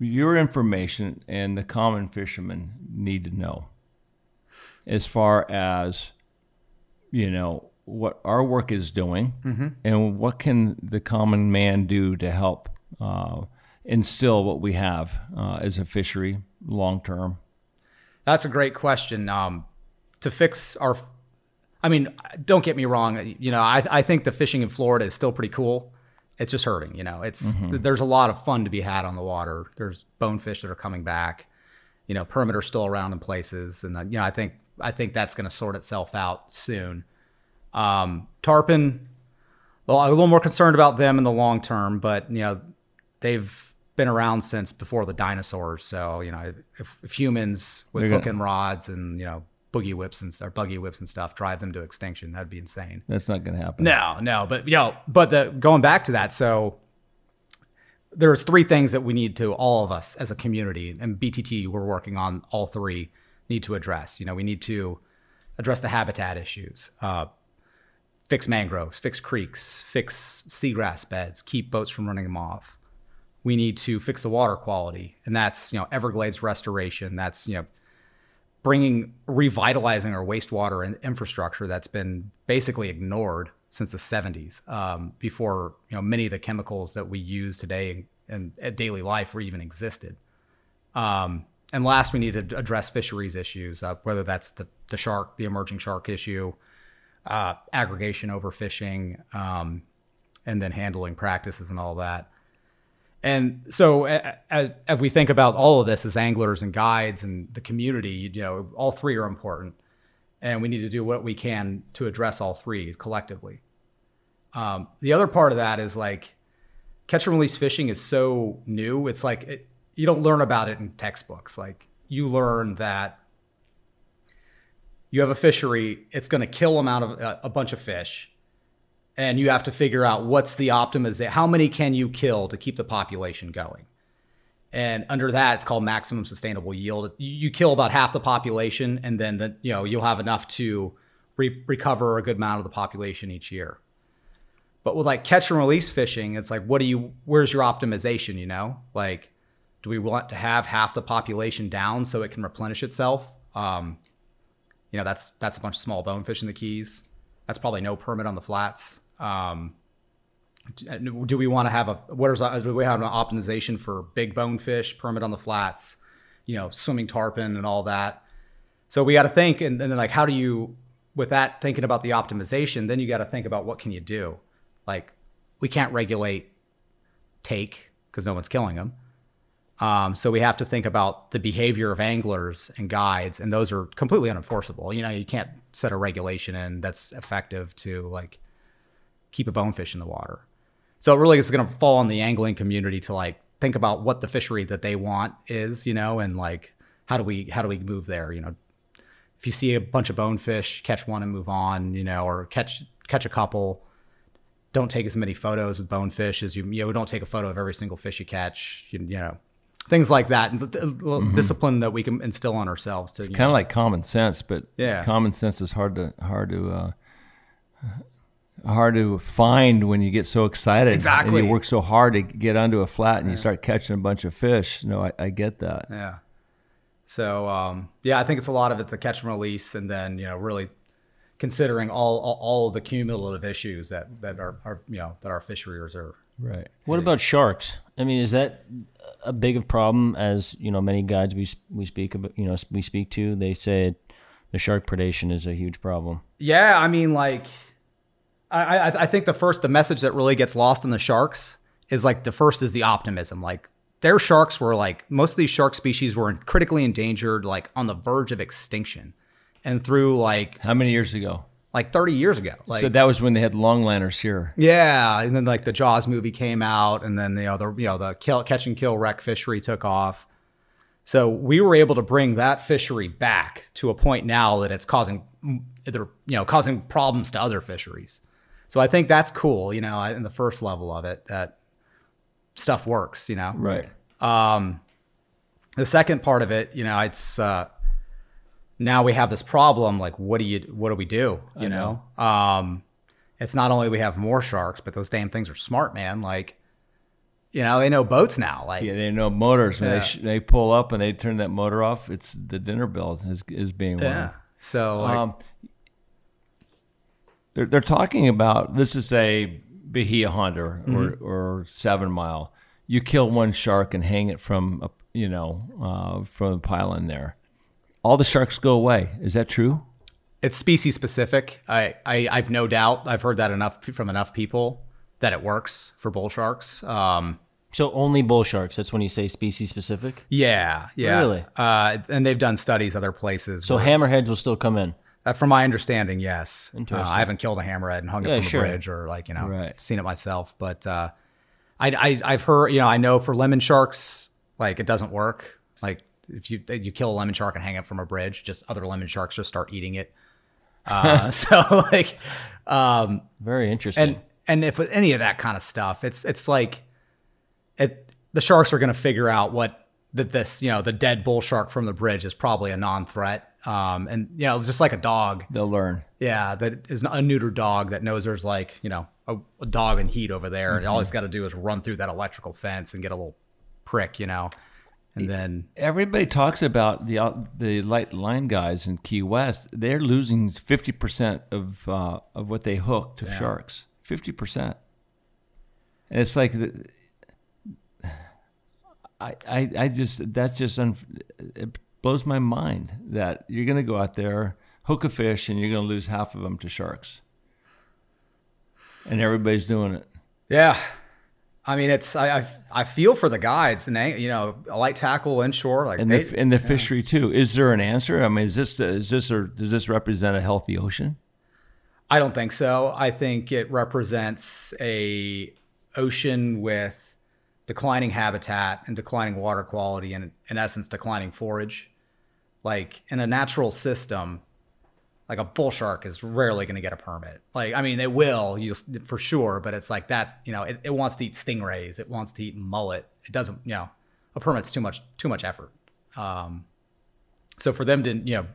S1: your information and the common fisherman need to know as far as you know what our work is doing
S10: Mhm.
S1: and what can the common man do to help uh, instill what we have uh, as a fishery long term
S10: That's a great question. Um, to fix our, I mean, don't get me wrong. You know, I, I think the fishing in Florida is still pretty cool. It's just hurting. You know, it's
S1: Mhm.
S10: there's a lot of fun to be had on the water. There's bonefish that are coming back. You know, perimeter still around in places, and uh, you know, I think I think that's going to sort itself out soon. Um, tarpon, well, I'm a little more concerned about them in the long term, but you know, they've been around since before the dinosaurs. So you know, if, if humans with
S1: They're gonna-
S10: hook and rods and you know boogie whips and or buggy whips and stuff drive them to extinction, that'd be insane.
S1: that's not going to happen
S10: No, no, but you know, but the going back to that, so there's three things that we need to all of us as a community and BTT we're working on all three need to address. You know, we need to address the habitat issues, uh, fix mangroves, fix creeks, fix seagrass beds, keep boats from running them off. We need to fix the water quality, and that's you know Everglades restoration. That's you know bringing revitalizing our wastewater and infrastructure that's been basically ignored since the 70s um, before you know many of the chemicals that we use today in, in daily life were even existed. Um, and last we need to address fisheries issues uh, whether that's the, the shark the emerging shark issue uh, aggregation overfishing um, and then handling practices and all that and so, as we think about all of this as anglers and guides and the community, you know, all three are important, and we need to do what we can to address all three collectively. Um, the other part of that is like catch and release fishing is so new. It's like it, you don't learn about it in textbooks. Like you learn that you have a fishery, it's going to kill them out of a, a bunch of fish and you have to figure out what's the optimization. How many can you kill to keep the population going? And under that, it's called maximum sustainable yield. You, kill about half the population, and then the, you know you'll have enough to re- recover a good amount of the population each year. But with like catch and release fishing, it's like, what do you? Where's your optimization? You know, like, do we want to have half the population down so it can replenish itself? Um, you know, that's that's a bunch of small bonefish in the Keys. That's probably no permit on the flats. Um, do do we want to have a what is do we have an optimization for big bonefish permit on the flats, you know, swimming tarpon and all that? So we got to think, and, and then like, how do you, with that thinking about the optimization, then you got to think about what can you do? Like, we can't regulate take because no one's killing them. Um, so we have to think about the behavior of anglers and guides, and those are completely unenforceable. You know, you can't set a regulation in that's effective to like keep a bonefish in the water. So it really is going to fall on the angling community to like think about what the fishery that they want is, you know, and like how do we how do we move there, you know? If you see a bunch of bonefish, catch one and move on, you know, or catch catch a couple. Don't take as many photos with bonefish as you you know. Don't take a photo of every single fish you catch. You, you know, things like that. And the,
S1: Mhm.
S10: discipline that we can instill on ourselves to
S1: kind of like common sense, but
S10: Yeah.
S1: common sense is hard to hard to uh, hard to find when you get so excited.
S10: Exactly.
S1: and you work so hard to get onto a flat and you start catching a bunch of fish. No, I, I get that.
S10: Yeah. So um, yeah, I think it's a lot of it's a catch and release, and then you know really considering all all, all of the cumulative issues that that are, are you know that our fisheries are.
S1: Right.
S11: What about sharks? I mean, is that a big of problem as you know many guides we we speak about you know we speak to they say the shark predation is a huge problem.
S10: Yeah, I mean, like, I, I I think the first the message that really gets lost in the sharks is like the first is the optimism. Like their sharks were like most of these shark species were critically endangered, like on the verge of extinction, and through like
S1: How many years ago?
S10: like 30 years ago. Like,
S1: so that was when they had longliners here.
S10: Yeah, and then like the Jaws movie came out, and then the other you know the kill, catch and kill wreck fishery took off. So we were able to bring that fishery back to a point now that it's causing mm, either you know causing problems to other fisheries. So I think that's cool, you know, in the first level of it that stuff works, you know.
S1: Right.
S10: Um, the second part of it, you know, it's uh, now we have this problem. Like, what do you, what do we do? You
S1: I
S10: know, um, it's not only we have more sharks, but those damn things are smart, man. Like, You know, they know boats now. Like
S1: Yeah, they know motors. When
S10: Yeah.
S1: they sh- they pull up and they turn that motor off, it's the dinner bell is is being rung.
S10: Yeah. So like,
S1: Um, they're they're talking about this is a Bahia Honda or
S10: Mhm.
S1: or seven mile. You kill one shark and hang it from a, you know uh, from the pylon there. All the sharks go away. Is that true?
S10: it's species specific. I, I I've no doubt. I've heard that enough from enough people that it works for bull sharks. Um,
S11: So only bull sharks. That's when you say species specific.
S10: yeah, yeah.
S11: Really?
S10: Uh, and they've done studies other places.
S11: So
S10: where-
S11: hammerheads will still come in.
S10: Uh, from my understanding, yes. Uh, I haven't killed a hammerhead and hung it from
S11: sure.
S10: a bridge or like you know
S1: Right.
S10: seen it myself, but uh, I, I I've heard you know I know for lemon sharks like it doesn't work. Like if you you kill a lemon shark and hang it from a bridge, just other lemon sharks just start eating it. Uh, so like, um,
S11: Very interesting.
S10: and and if with any of that kind of stuff, it's it's like it the sharks are going to figure out what that this you know the dead bull shark from the bridge is probably a non-threat. Um, and you know just like a dog.
S1: They'll learn.
S10: Yeah, that is a neutered dog that knows there's like you know a, a dog in heat over there, and all he's got to do is run through that electrical fence and get a little prick, you know, and then
S1: Everybody talks about the out- the light line guys in Key West. They're losing fifty percent of uh, of what they hook to
S10: Yeah.
S1: sharks. Fifty percent, and it's like the, I, I I just that's just un, blows my mind that you're going to go out there hook a fish and you're going to lose half of them to sharks, and everybody's doing it.
S10: yeah. I mean, it's I I, I feel for the guides and they, you know a light tackle inshore like
S1: And
S10: they,
S1: the and the fishery too. Is there an answer? I mean, is this is this or does this represent a healthy ocean?
S10: I don't think so. I think it represents a ocean with declining habitat and declining water quality and in essence declining forage. Like in a natural system, like a bull shark is rarely going to get a permit. Like I mean, it will for sure, but it's like that. You know, it, it wants to eat stingrays. It wants to eat mullet. It doesn't. You know, a permit's too much too much effort. Um, so for them to you know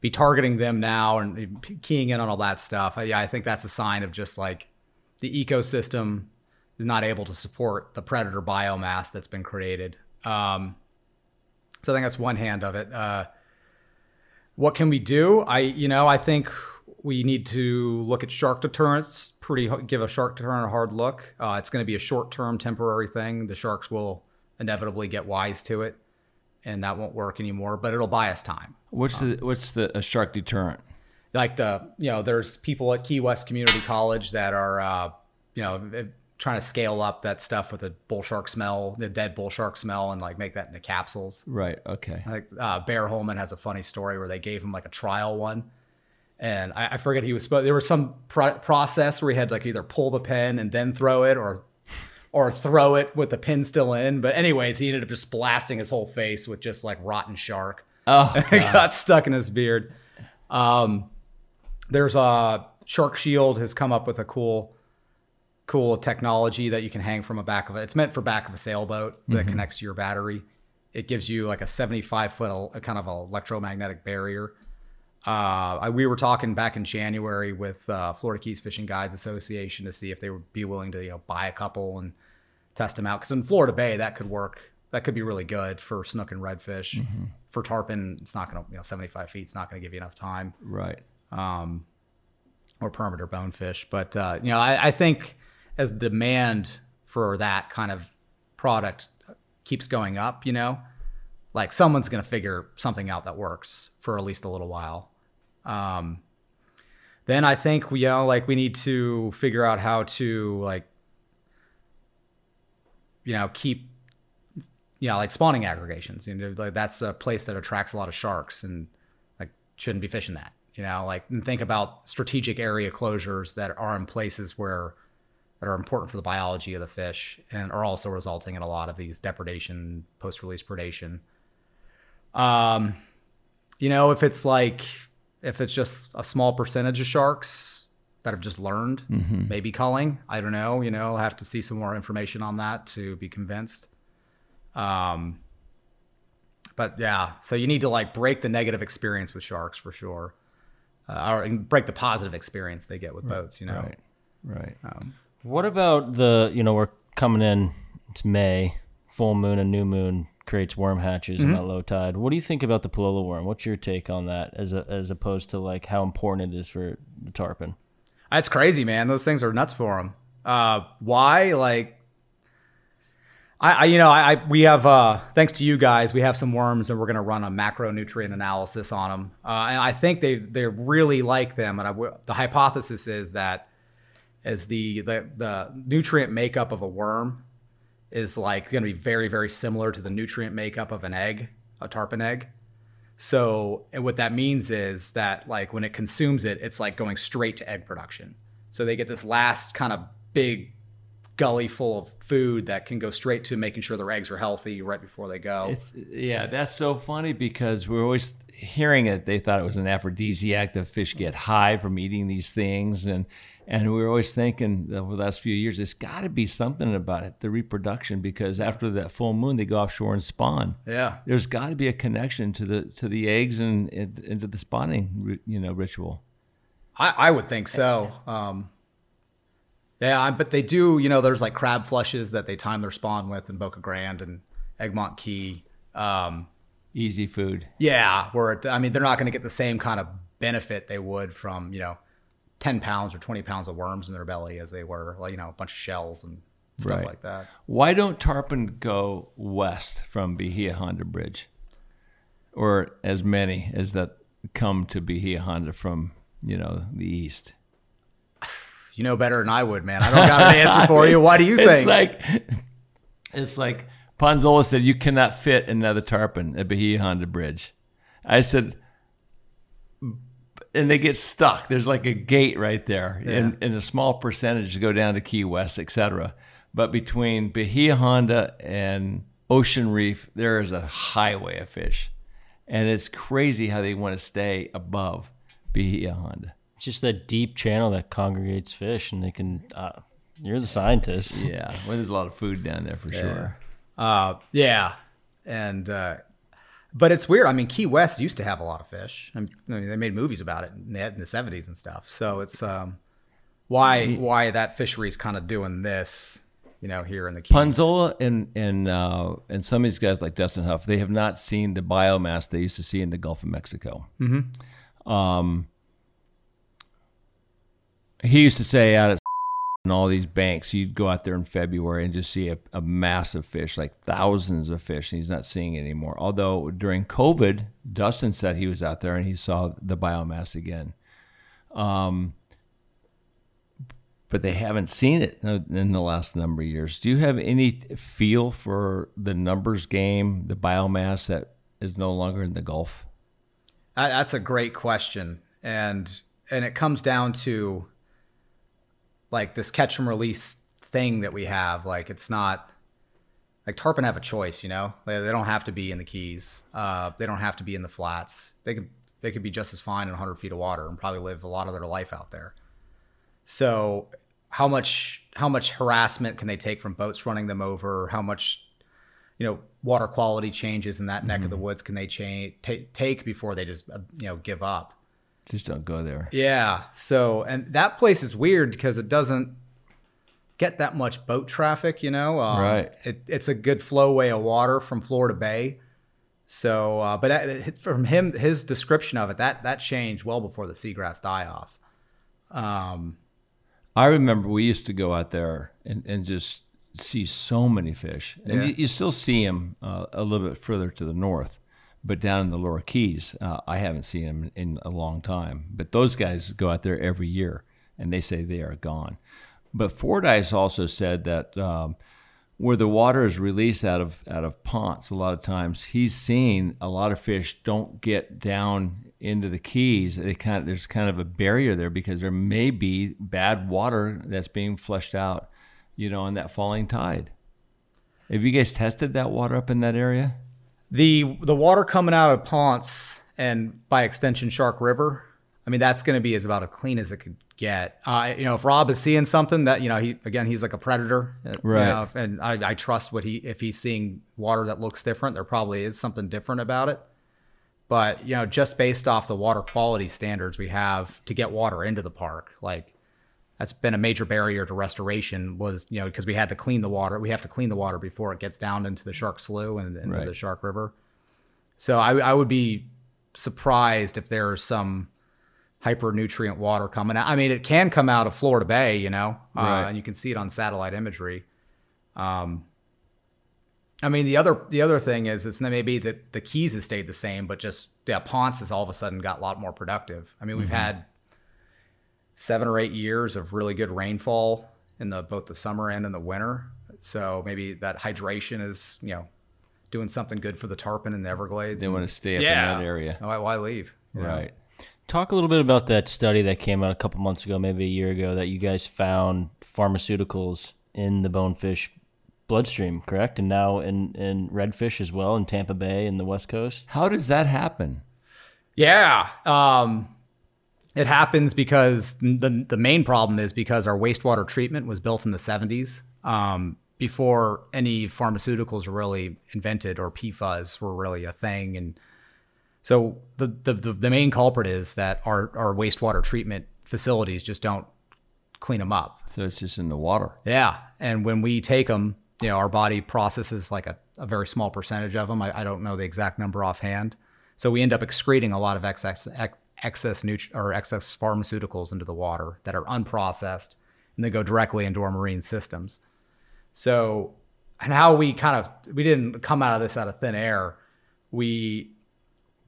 S10: be targeting them now and keying in on all that stuff. I, yeah, I think that's a sign of just like the ecosystem is not able to support the predator biomass that's been created. Um, so I think that's one hand of it. Uh, what can we do? I, you know, I think we need to look at shark deterrence. Pretty give a shark deterrent a hard look. Uh, it's going to be a short-term, temporary thing. The sharks will inevitably get wise to it, and that won't work anymore. But it'll buy us time
S1: What's the what's the a shark deterrent?
S10: like the you know there's people at key west community college that are uh, you know trying to scale up that stuff with the bull shark smell the dead bull shark smell and like make that into capsules
S1: Right. Okay.
S10: like uh, bear holman has a funny story where they gave him like a trial one and i, I forget he was supposed there was some pro- process where he had to like either pull the pin and then throw it or or throw it with the pin still in but anyways he ended up just blasting his whole face with just like rotten shark
S1: Oh,
S10: it got stuck in his beard. Um, there's a Shark Shield has come up with a cool, cool technology that you can hang from a back of it. It's meant for back of a sailboat that
S1: Mhm.
S10: connects to your battery. It gives you like a 75 foot a, kind of electromagnetic barrier. Uh, I, we were talking back in January with uh, Florida Keys Fishing Guides Association to see if they would be willing to you know buy a couple and test them out. Because in Florida Bay, that could work. That could be really good for snook and redfish.
S1: Mhm.
S10: For tarpon, it's not going to you know 75 feet. It's not going to give you enough time.
S1: Right.
S10: Um, or permit or bonefish. But uh, you know, I, I think as demand for that kind of product keeps going up, you know, like someone's going to figure something out that works for at least a little while. Um, then I think we, you know, like we need to figure out how to like, you know, keep, you know, like spawning aggregations. You know, like that's a place that attracts a lot of sharks, and like shouldn't be fishing that. You know, like and think about strategic area closures that are in places where that are important for the biology of the fish and are also resulting in a lot of these depredation, post-release predation. Um, you know, if it's like if it's just a small percentage of sharks that have just learned,
S1: Mhm.
S10: maybe culling. I don't know. You know, I'll have to see some more information on that to be convinced. Um, but yeah, so you need to like break the negative experience with sharks for sure, uh, or break the positive experience they get with boats. You know,
S1: Right. Right.
S10: Um,
S11: What about the, you know, we're coming in it's May, full moon and new moon creates worm hatches
S10: Mhm.
S11: in that low tide. What do you think about the Palolo worm? What's your take on that as a, as opposed to like how important it is for the tarpon?
S10: That's crazy, man. Those things are nuts for them. Uh, why? Like, I, I you know, I, I we have uh, thanks to you guys, we have some worms, and we're gonna run a macronutrient analysis on them. Uh, and I think they they really like them. And I the hypothesis is that as the the the nutrient makeup of a worm is like going to be very very similar to the nutrient makeup of an egg, a tarpon egg. So, and what that means is that like when it consumes it, it's like going straight to egg production. So they get this last kind of big gully full of food that can go straight to making sure their eggs are healthy right before they go.
S1: It's yeah, that's so funny because we're always hearing it. They thought it was an aphrodisiac. The fish get high from eating these things, and and we were always thinking over the last few years, there's got to be something about it, the reproduction, because after that full moon, they go offshore and spawn.
S10: Yeah.
S1: there's got to be a connection to the to the eggs and, and into the spawning, you know, ritual.
S10: I, I would think so. Um, yeah, but they do. You know, there's like crab flushes that they time their spawn with in Boca Grande and Egmont Key. Um,
S1: Easy food.
S10: yeah, where it, I mean, they're not going to get the same kind of benefit they would from you know, ten pounds or twenty pounds of worms in their belly as they were like you know a bunch of shells and stuff
S1: Right.
S10: like that.
S1: Why don't tarpon go west from Bahia Honda Bridge, or as many as that come to Bahia Honda from you know the east?
S10: You know better than I would, man. I don't got an answer for you. Why do you
S1: it's
S10: think?
S1: like it's like Ponzoa said, you cannot fit another tarpon at Bahia Honda Bridge. I said, and they get stuck. There's like a gate right there, and, and a small percentage go down to Key West, etc. But between Bahia Honda and Ocean Reef, there is a highway of fish, and it's crazy how they want to stay above Bahia Honda.
S11: It's just that deep channel that congregates fish, and they can. Uh, you're the scientist.
S1: Yeah, well, there's a lot of food down there for sure.
S10: Uh, yeah, and uh, but it's weird. I mean, Key West used to have a lot of fish. I mean, they made movies about it in the, in the '70s and stuff. So it's um, why why that fishery's kind of doing this, you know, here in the Keys.
S1: Ponzoa and and uh, and some of these guys like Dustin Huff, they have not seen the biomass they used to see in the Gulf of Mexico.
S10: Mhm.
S1: Um, he used to say out at and all these banks, you'd go out there in February and just see a, a massive fish, like thousands of fish, and he's not seeing it anymore. Although during COVID, Dustin said he was out there and he saw the biomass again. Um, but they haven't seen it in the last number of years. Do you have any feel for the numbers game, the biomass that is no longer in the Gulf?
S10: That's a great question, and and it comes down to like this catch and release thing that we have. Like it's not like tarpon have a choice, you know. They, they don't have to be in the keys. Uh, they don't have to be in the flats. They could they could be just as fine in 100 feet of water and probably live a lot of their life out there. So how much how much harassment can they take from boats running them over? How much you know water quality changes in that neck of the woods can they change ta- take before they just uh, you know give up?
S1: Just don't go there.
S10: Yeah. So, and that place is weird because it doesn't get that much boat traffic, you know? Um,
S1: Right.
S10: It, it's a good flowway of water from Florida Bay. So, uh, but that- from him, his description of it, that, that changed well before the seagrass die off. Um,
S1: I remember we used to go out there and, and just see so many fish. And
S10: Yeah.
S1: you, you still see them uh, a little bit further to the north, but down in the lower Keys, uh, I haven't seen them in a long time. But those guys go out there every year, and they say they are gone. But Fordyce also said that um, where the water is released out of out of Ponce, a lot of times he's seen a lot of fish don't get down into the keys. They kind of, there's kind of a barrier there because there may be bad water that's being flushed out, you know, on that falling tide. Have you guys tested that water up in that area?
S10: The the water coming out of Ponce and by extension Shark River, I mean that's going to be as about as clean as it could get. Uh, you know, if Rob is seeing something that you know he again he's like a predator, uh, you
S1: Right.
S10: know, and I, I trust what he if he's seeing water that looks different, there probably is something different about it. But you know, just based off the water quality standards we have to get water into the park, like that's been a major barrier to restoration was you know because we had to clean the water we have to clean the water before it gets down into the shark slough and into
S1: Right.
S10: the shark river so I, I would be surprised if there's some hypernutrient water coming out i mean it can come out of florida bay you know uh, and you can see it on satellite imagery um, I mean, the other the other thing is it's maybe that the keys has stayed the same, but just yeah, Ponce has all of a sudden got a lot more productive. I mean, we've
S1: Mhm.
S10: had seven or eight years of really good rainfall in the both the summer and in the winter. So maybe that hydration is you know doing something good for the tarpon and the Everglades.
S1: They
S10: and-
S1: wanna stay up in that area.
S10: Why, why leave? you know?
S1: Right.
S11: Talk a little bit about that study that came out a couple months ago, maybe a year ago, that you guys found pharmaceuticals in the bonefish bloodstream, correct? And now in, in redfish as well in Tampa Bay and the West Coast.
S1: How does that happen?
S10: Yeah. Um, it happens because the the main problem is because our wastewater treatment was built in the 70s um, before any pharmaceuticals were really invented or PFAS were really a thing. And so the, the, the, main culprit is that our, our wastewater treatment facilities just don't clean them up.
S1: So it's just in the water.
S10: Yeah. And when we take them, you know, our body processes like a, a very small percentage of them. I, I don't know the exact number offhand. So we end up excreting a lot of excess, ex- excess nutri- or excess pharmaceuticals into the water that are unprocessed and they go directly into our marine systems. So, and how we kind of, we didn't come out of this out of thin air. We,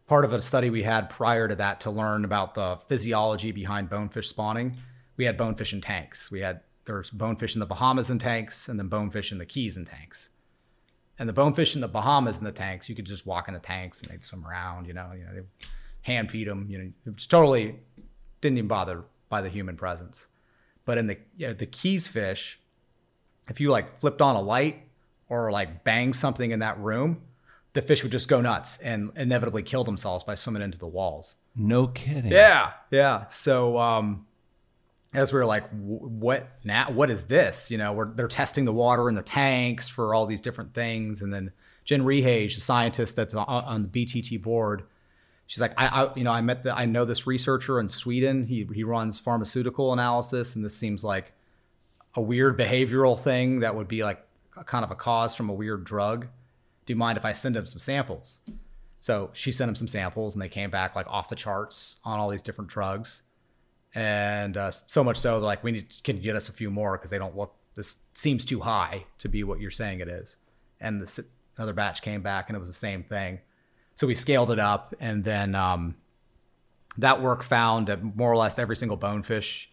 S10: part of a study we had prior to that to learn about the physiology behind bonefish spawning, we had bonefish in tanks. We had, there's bonefish in the Bahamas in tanks and then bonefish in the Keys in tanks. And the bonefish in the Bahamas in the tanks, you could just walk in the tanks and they'd swim around, you know, you know, they hand feed them, you know, it was totally didn't even bother by the human presence. But in the you know, the Keys fish, if you like flipped on a light or like banged something in that room, the fish would just go nuts and inevitably kill themselves by swimming into the walls.
S1: No kidding.
S10: Yeah, yeah. So um, as we were like, "Wh- what now? What is this? You know, we're they're testing the water in the tanks for all these different things, and then Jen Rehage, the scientist that's on the BTT board, she's like, I, I, you know, I met the, I know this researcher in Sweden. He he runs pharmaceutical analysis, and this seems like a weird behavioral thing that would be like a kind of a cause from a weird drug. Do you mind if I send him some samples? So she sent him some samples, and they came back like off the charts on all these different drugs, and uh, so much so they're like, we need can you get us a few more because they don't look. This seems too high to be what you're saying it is. And this another batch came back, and it was the same thing. So we scaled it up, and then um, that work found that more or less every single bonefish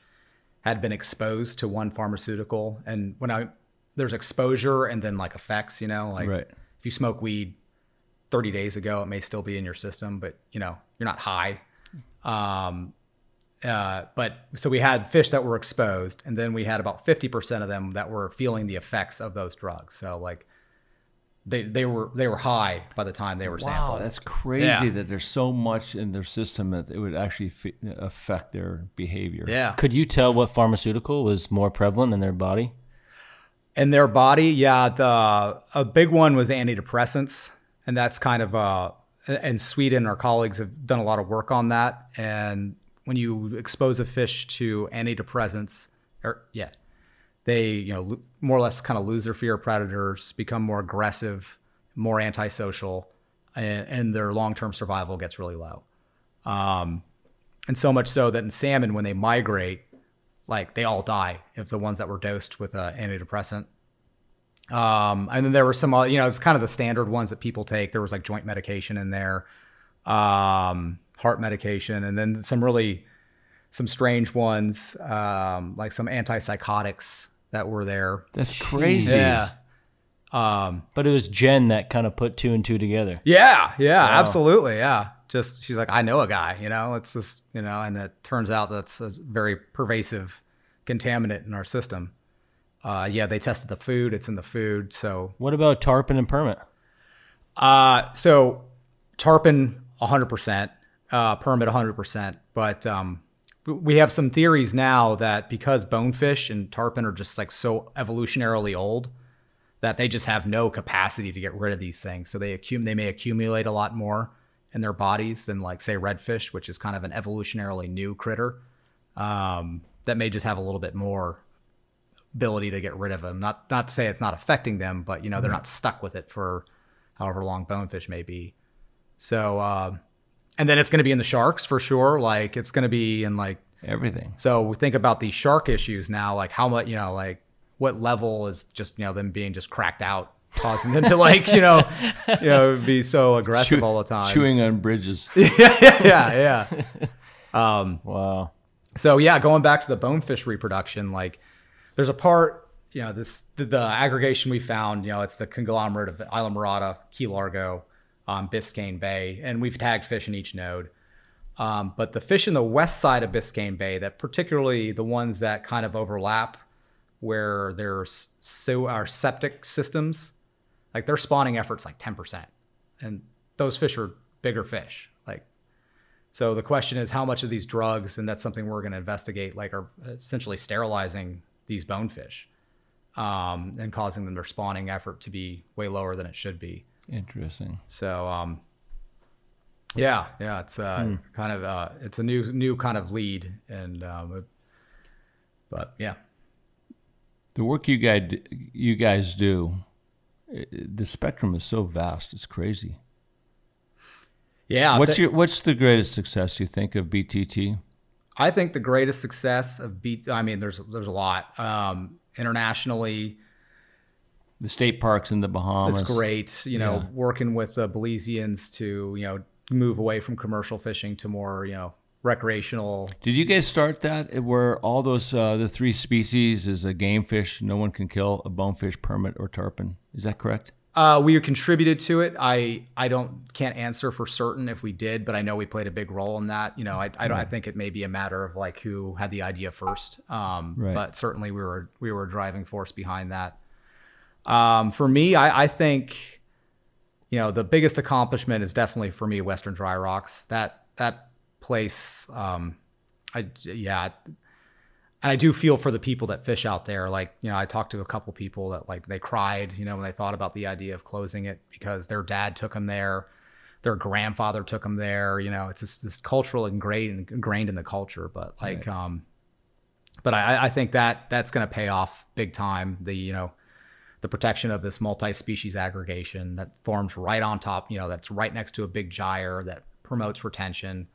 S10: had been exposed to one pharmaceutical. And when I there's exposure and then like effects, you know, like
S1: Right.
S10: if you smoke weed 30 days ago, it may still be in your system, but you know, you're not high. Um, uh, but so we had fish that were exposed, and then we had about 50% of them that were feeling the effects of those drugs. So like they they were they were high by the time they were
S1: Wow,
S10: sampled.
S1: that's crazy
S10: Yeah.
S1: that there's so much in their system that it would actually fi- affect their behavior.
S10: Yeah.
S11: Could you tell what pharmaceutical was more prevalent in their body?
S10: in their body yeah the a big one was antidepressants and that's kind of uh in sweden our colleagues have done a lot of work on that and when you expose a fish to antidepressants or yeah they you know more or less kind of lose their fear of predators become more aggressive more antisocial and, and their long-term survival gets really low um, and so much so that in salmon when they migrate like they all die if the ones that were dosed with an antidepressant. Um, and then there were some, other- you know, it's kind of the standard ones that people take. There was like joint medication in there, um, heart medication, and then some really, some strange ones, um, like some antipsychotics that were there.
S1: That's crazy.
S10: Yeah. Um,
S11: But it was Jen that kind of put two and two together.
S10: yeah, yeah,
S11: Wow.
S10: absolutely. Yeah. Just, she's like, I know a guy, you know, it's just, you know, and it turns out that's a very pervasive contaminant in our system. Uh, yeah, they tested the food. It's in the food. So
S11: What about tarpon and permit?
S10: Uh, so tarpon 100%, uh, permit 100%. But um, we have some theories now that because bonefish and tarpon are just like so evolutionarily old, that they just have no capacity to get rid of these things. So they accum- they may accumulate a lot more in their bodies than like say redfish, which is kind of an evolutionarily new critter. Um, that may just have a little bit more ability to get rid of them. Not not to say it's not affecting them, but you know they're not stuck with it for however long bonefish may be. So, uh, and then it's going to be in the sharks for sure. Like it's going to be in like
S1: everything.
S10: So we think about these shark issues now. Like how much you know, like what level is just you know them being just cracked out, causing them to like you know, you know, be so aggressive
S1: Chew-
S10: all the time.
S1: Chewing on bridges.
S10: yeah, yeah, yeah. Um,
S11: wow.
S10: So yeah, going back to the bonefish reproduction, like there's a part, you know, this the, the aggregation we found, you know, it's the conglomerate of Islamorada, Key Largo, um, Biscayne Bay, and we've tagged fish in each node. Um, but the fish in the west side of Biscayne Bay, that particularly the ones that kind of overlap, where there's so our septic systems, like their spawning efforts like 10%, and those fish are bigger fish. Like, so the question is how much of these drugs, and that's something we're going to investigate, like are essentially sterilizing these bonefish, um, and causing them their spawning effort to be way lower than it should be.
S1: Interesting.
S10: So, um, yeah, yeah, it's uh,
S1: Hmm.
S10: kind of uh, it's a new new kind of lead, and um, it- but yeah,
S1: The work you guys you guys do, the spectrum is so vast. It's crazy.
S10: yeah.
S1: What's
S10: the-
S1: your What's the greatest success you think of BTT?
S10: I think the greatest success of beat. I mean, there's there's a lot um, internationally.
S1: The state parks in the Bahamas.
S10: It's great, you know,
S1: Yeah.
S10: working with the Belizeans to you know move away from commercial fishing to more you know recreational.
S1: Did you guys start that where all those uh, the three species is a game fish? No one can kill a bonefish, permit, or tarpon. Is that correct?
S10: Uh, we contributed to it. I I don't can't answer for certain if we did, but I know we played a big role in that. You know, I I, don't, I think it may be a matter of like who had the idea first. Um,
S1: Right.
S10: But certainly we were we were a driving force behind that. Um, for me, I, I think you know the biggest accomplishment is definitely for me Western Dry Rocks. That that place, um, I yeah, and I do feel for the people that fish out there. Like you know, I talked to a couple people that like they cried, you know, when they thought about the idea of closing it because their dad took them there, their grandfather took them there. You know, it's just this cultural ingrained ingrained in the culture. But like,
S1: Right.
S10: um, but I, I think that that's going to pay off big time. The you know the protection of this multi-species aggregation that forms right on top, you know, that's right next to a big gyre that promotes retention.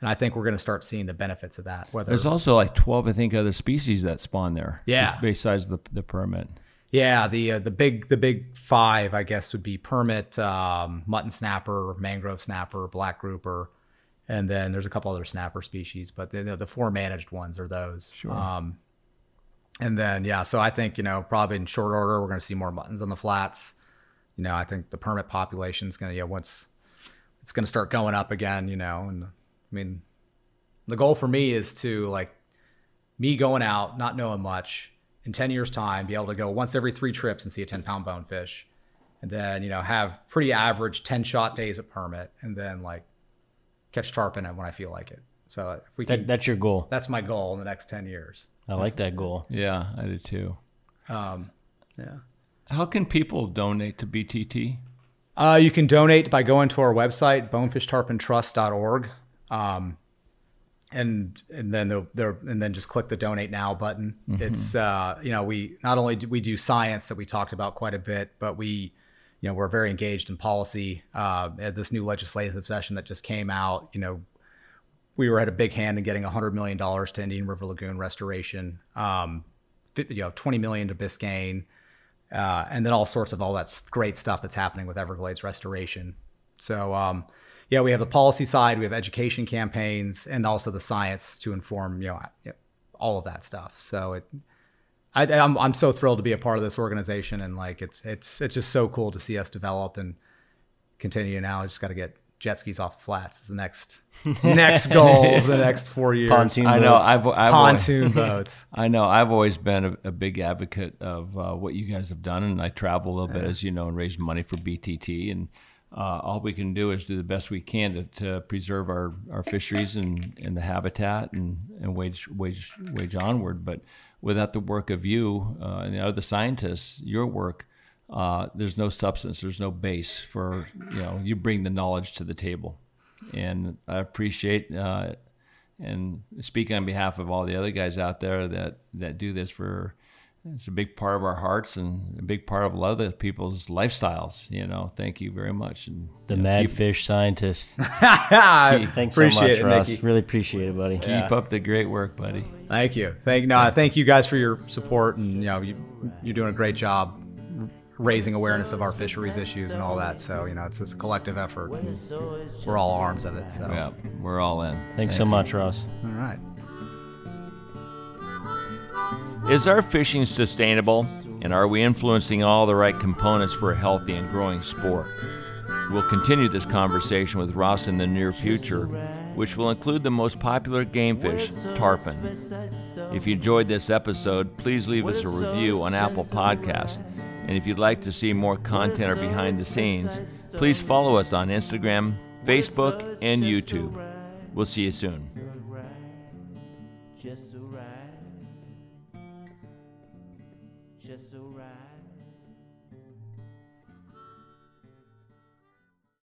S10: And I think we're going to start seeing the benefits of that. Whether
S1: There's also like twelve, I think, other species that spawn there.
S10: Yeah.
S1: besides the the permit.
S10: yeah, the uh, the big the big five, I guess, would be permit, um, mutton snapper, mangrove snapper, black grouper, and then there's a couple other snapper species, but the the four managed ones are those.
S1: Sure.
S10: Um, and then yeah, so I think you know probably in short order we're going to see more muttons on the flats. You know, I think the permit population is going to yeah once it's going to start going up again. You know, and I mean the goal for me is to like me going out not knowing much in 10 years time be able to go once every three trips and see a 10 pound bonefish and then you know have pretty average 10 shot days at permit and then like catch tarpon when i feel like it so if we can
S11: That, that's your goal.
S10: that's my goal in the next 10 years
S11: I like that goal.
S1: Yeah, I do too.
S10: um, yeah
S1: How can people donate to BTT?
S10: Uh, you can donate by going to our website, bonefishtarpontrust.org. Um, and and then the, the and then just click the donate now button.
S1: Mhm.
S10: It's uh, you know we not only do we do science that we talked about quite a bit, but we you know we're very engaged in policy. Uh, at this new legislative session that just came out, you know we were at a big hand in getting $100 million to Indian River Lagoon restoration, um, you know, 20 million to Biscayne, uh, and then all sorts of all that great stuff that's happening with Everglades restoration. So, um, yeah, we have the policy side, we have education campaigns, and also the science to inform, you know, all of that stuff. So it, I, I'm, I'm so thrilled to be a part of this organization, and like it's it's it's just so cool to see us develop and continue. Now, I just got to get jet skis off the flats is the next next goal of the next four years.
S1: I know. I've, I've
S10: pontoon
S1: always,
S10: boats.
S1: I know. I've always been a, a big advocate of uh, what you guys have done, and I travel a little bit, as you know, and raise money for BTT. And uh, all we can do is do the best we can to, to preserve our, our fisheries and, and the habitat and, and wage wage wage onward. But without the work of you uh, and the other scientists, your work. Uh, there's no substance. There's no base for you know. You bring the knowledge to the table, and I appreciate uh, and speak on behalf of all the other guys out there that that do this for it's a big part of our hearts and a big part of a lot of the people's lifestyles. You know, thank you very much. And
S11: The
S1: you know,
S11: mad
S1: keep,
S11: fish scientist.
S10: I
S11: Thanks so much,
S10: it,
S11: Ross.
S10: Mickey.
S11: Really appreciate it, buddy.
S1: keep up the great work, buddy.
S10: Thank you. Thank no, thank you guys for your support and you know you you're doing a great job raising awareness of our fisheries issues and all that. So you know it's, it's a collective effort. We're all arms of it. So
S1: Yeah, we're all in.
S11: Thanks
S1: Thank
S11: so
S1: you.
S11: much, Ross.
S10: all right.
S8: Is our fishing sustainable? And are we influencing all the right components for a healthy and growing sport? We'll continue this conversation with Ross in the near future, which will include the most popular game fish, tarpon. If you enjoyed this episode, please leave us a review on Apple Podcasts. And if you'd like to see more content or behind the scenes, please follow us on Instagram, Facebook, and YouTube. We'll see you soon.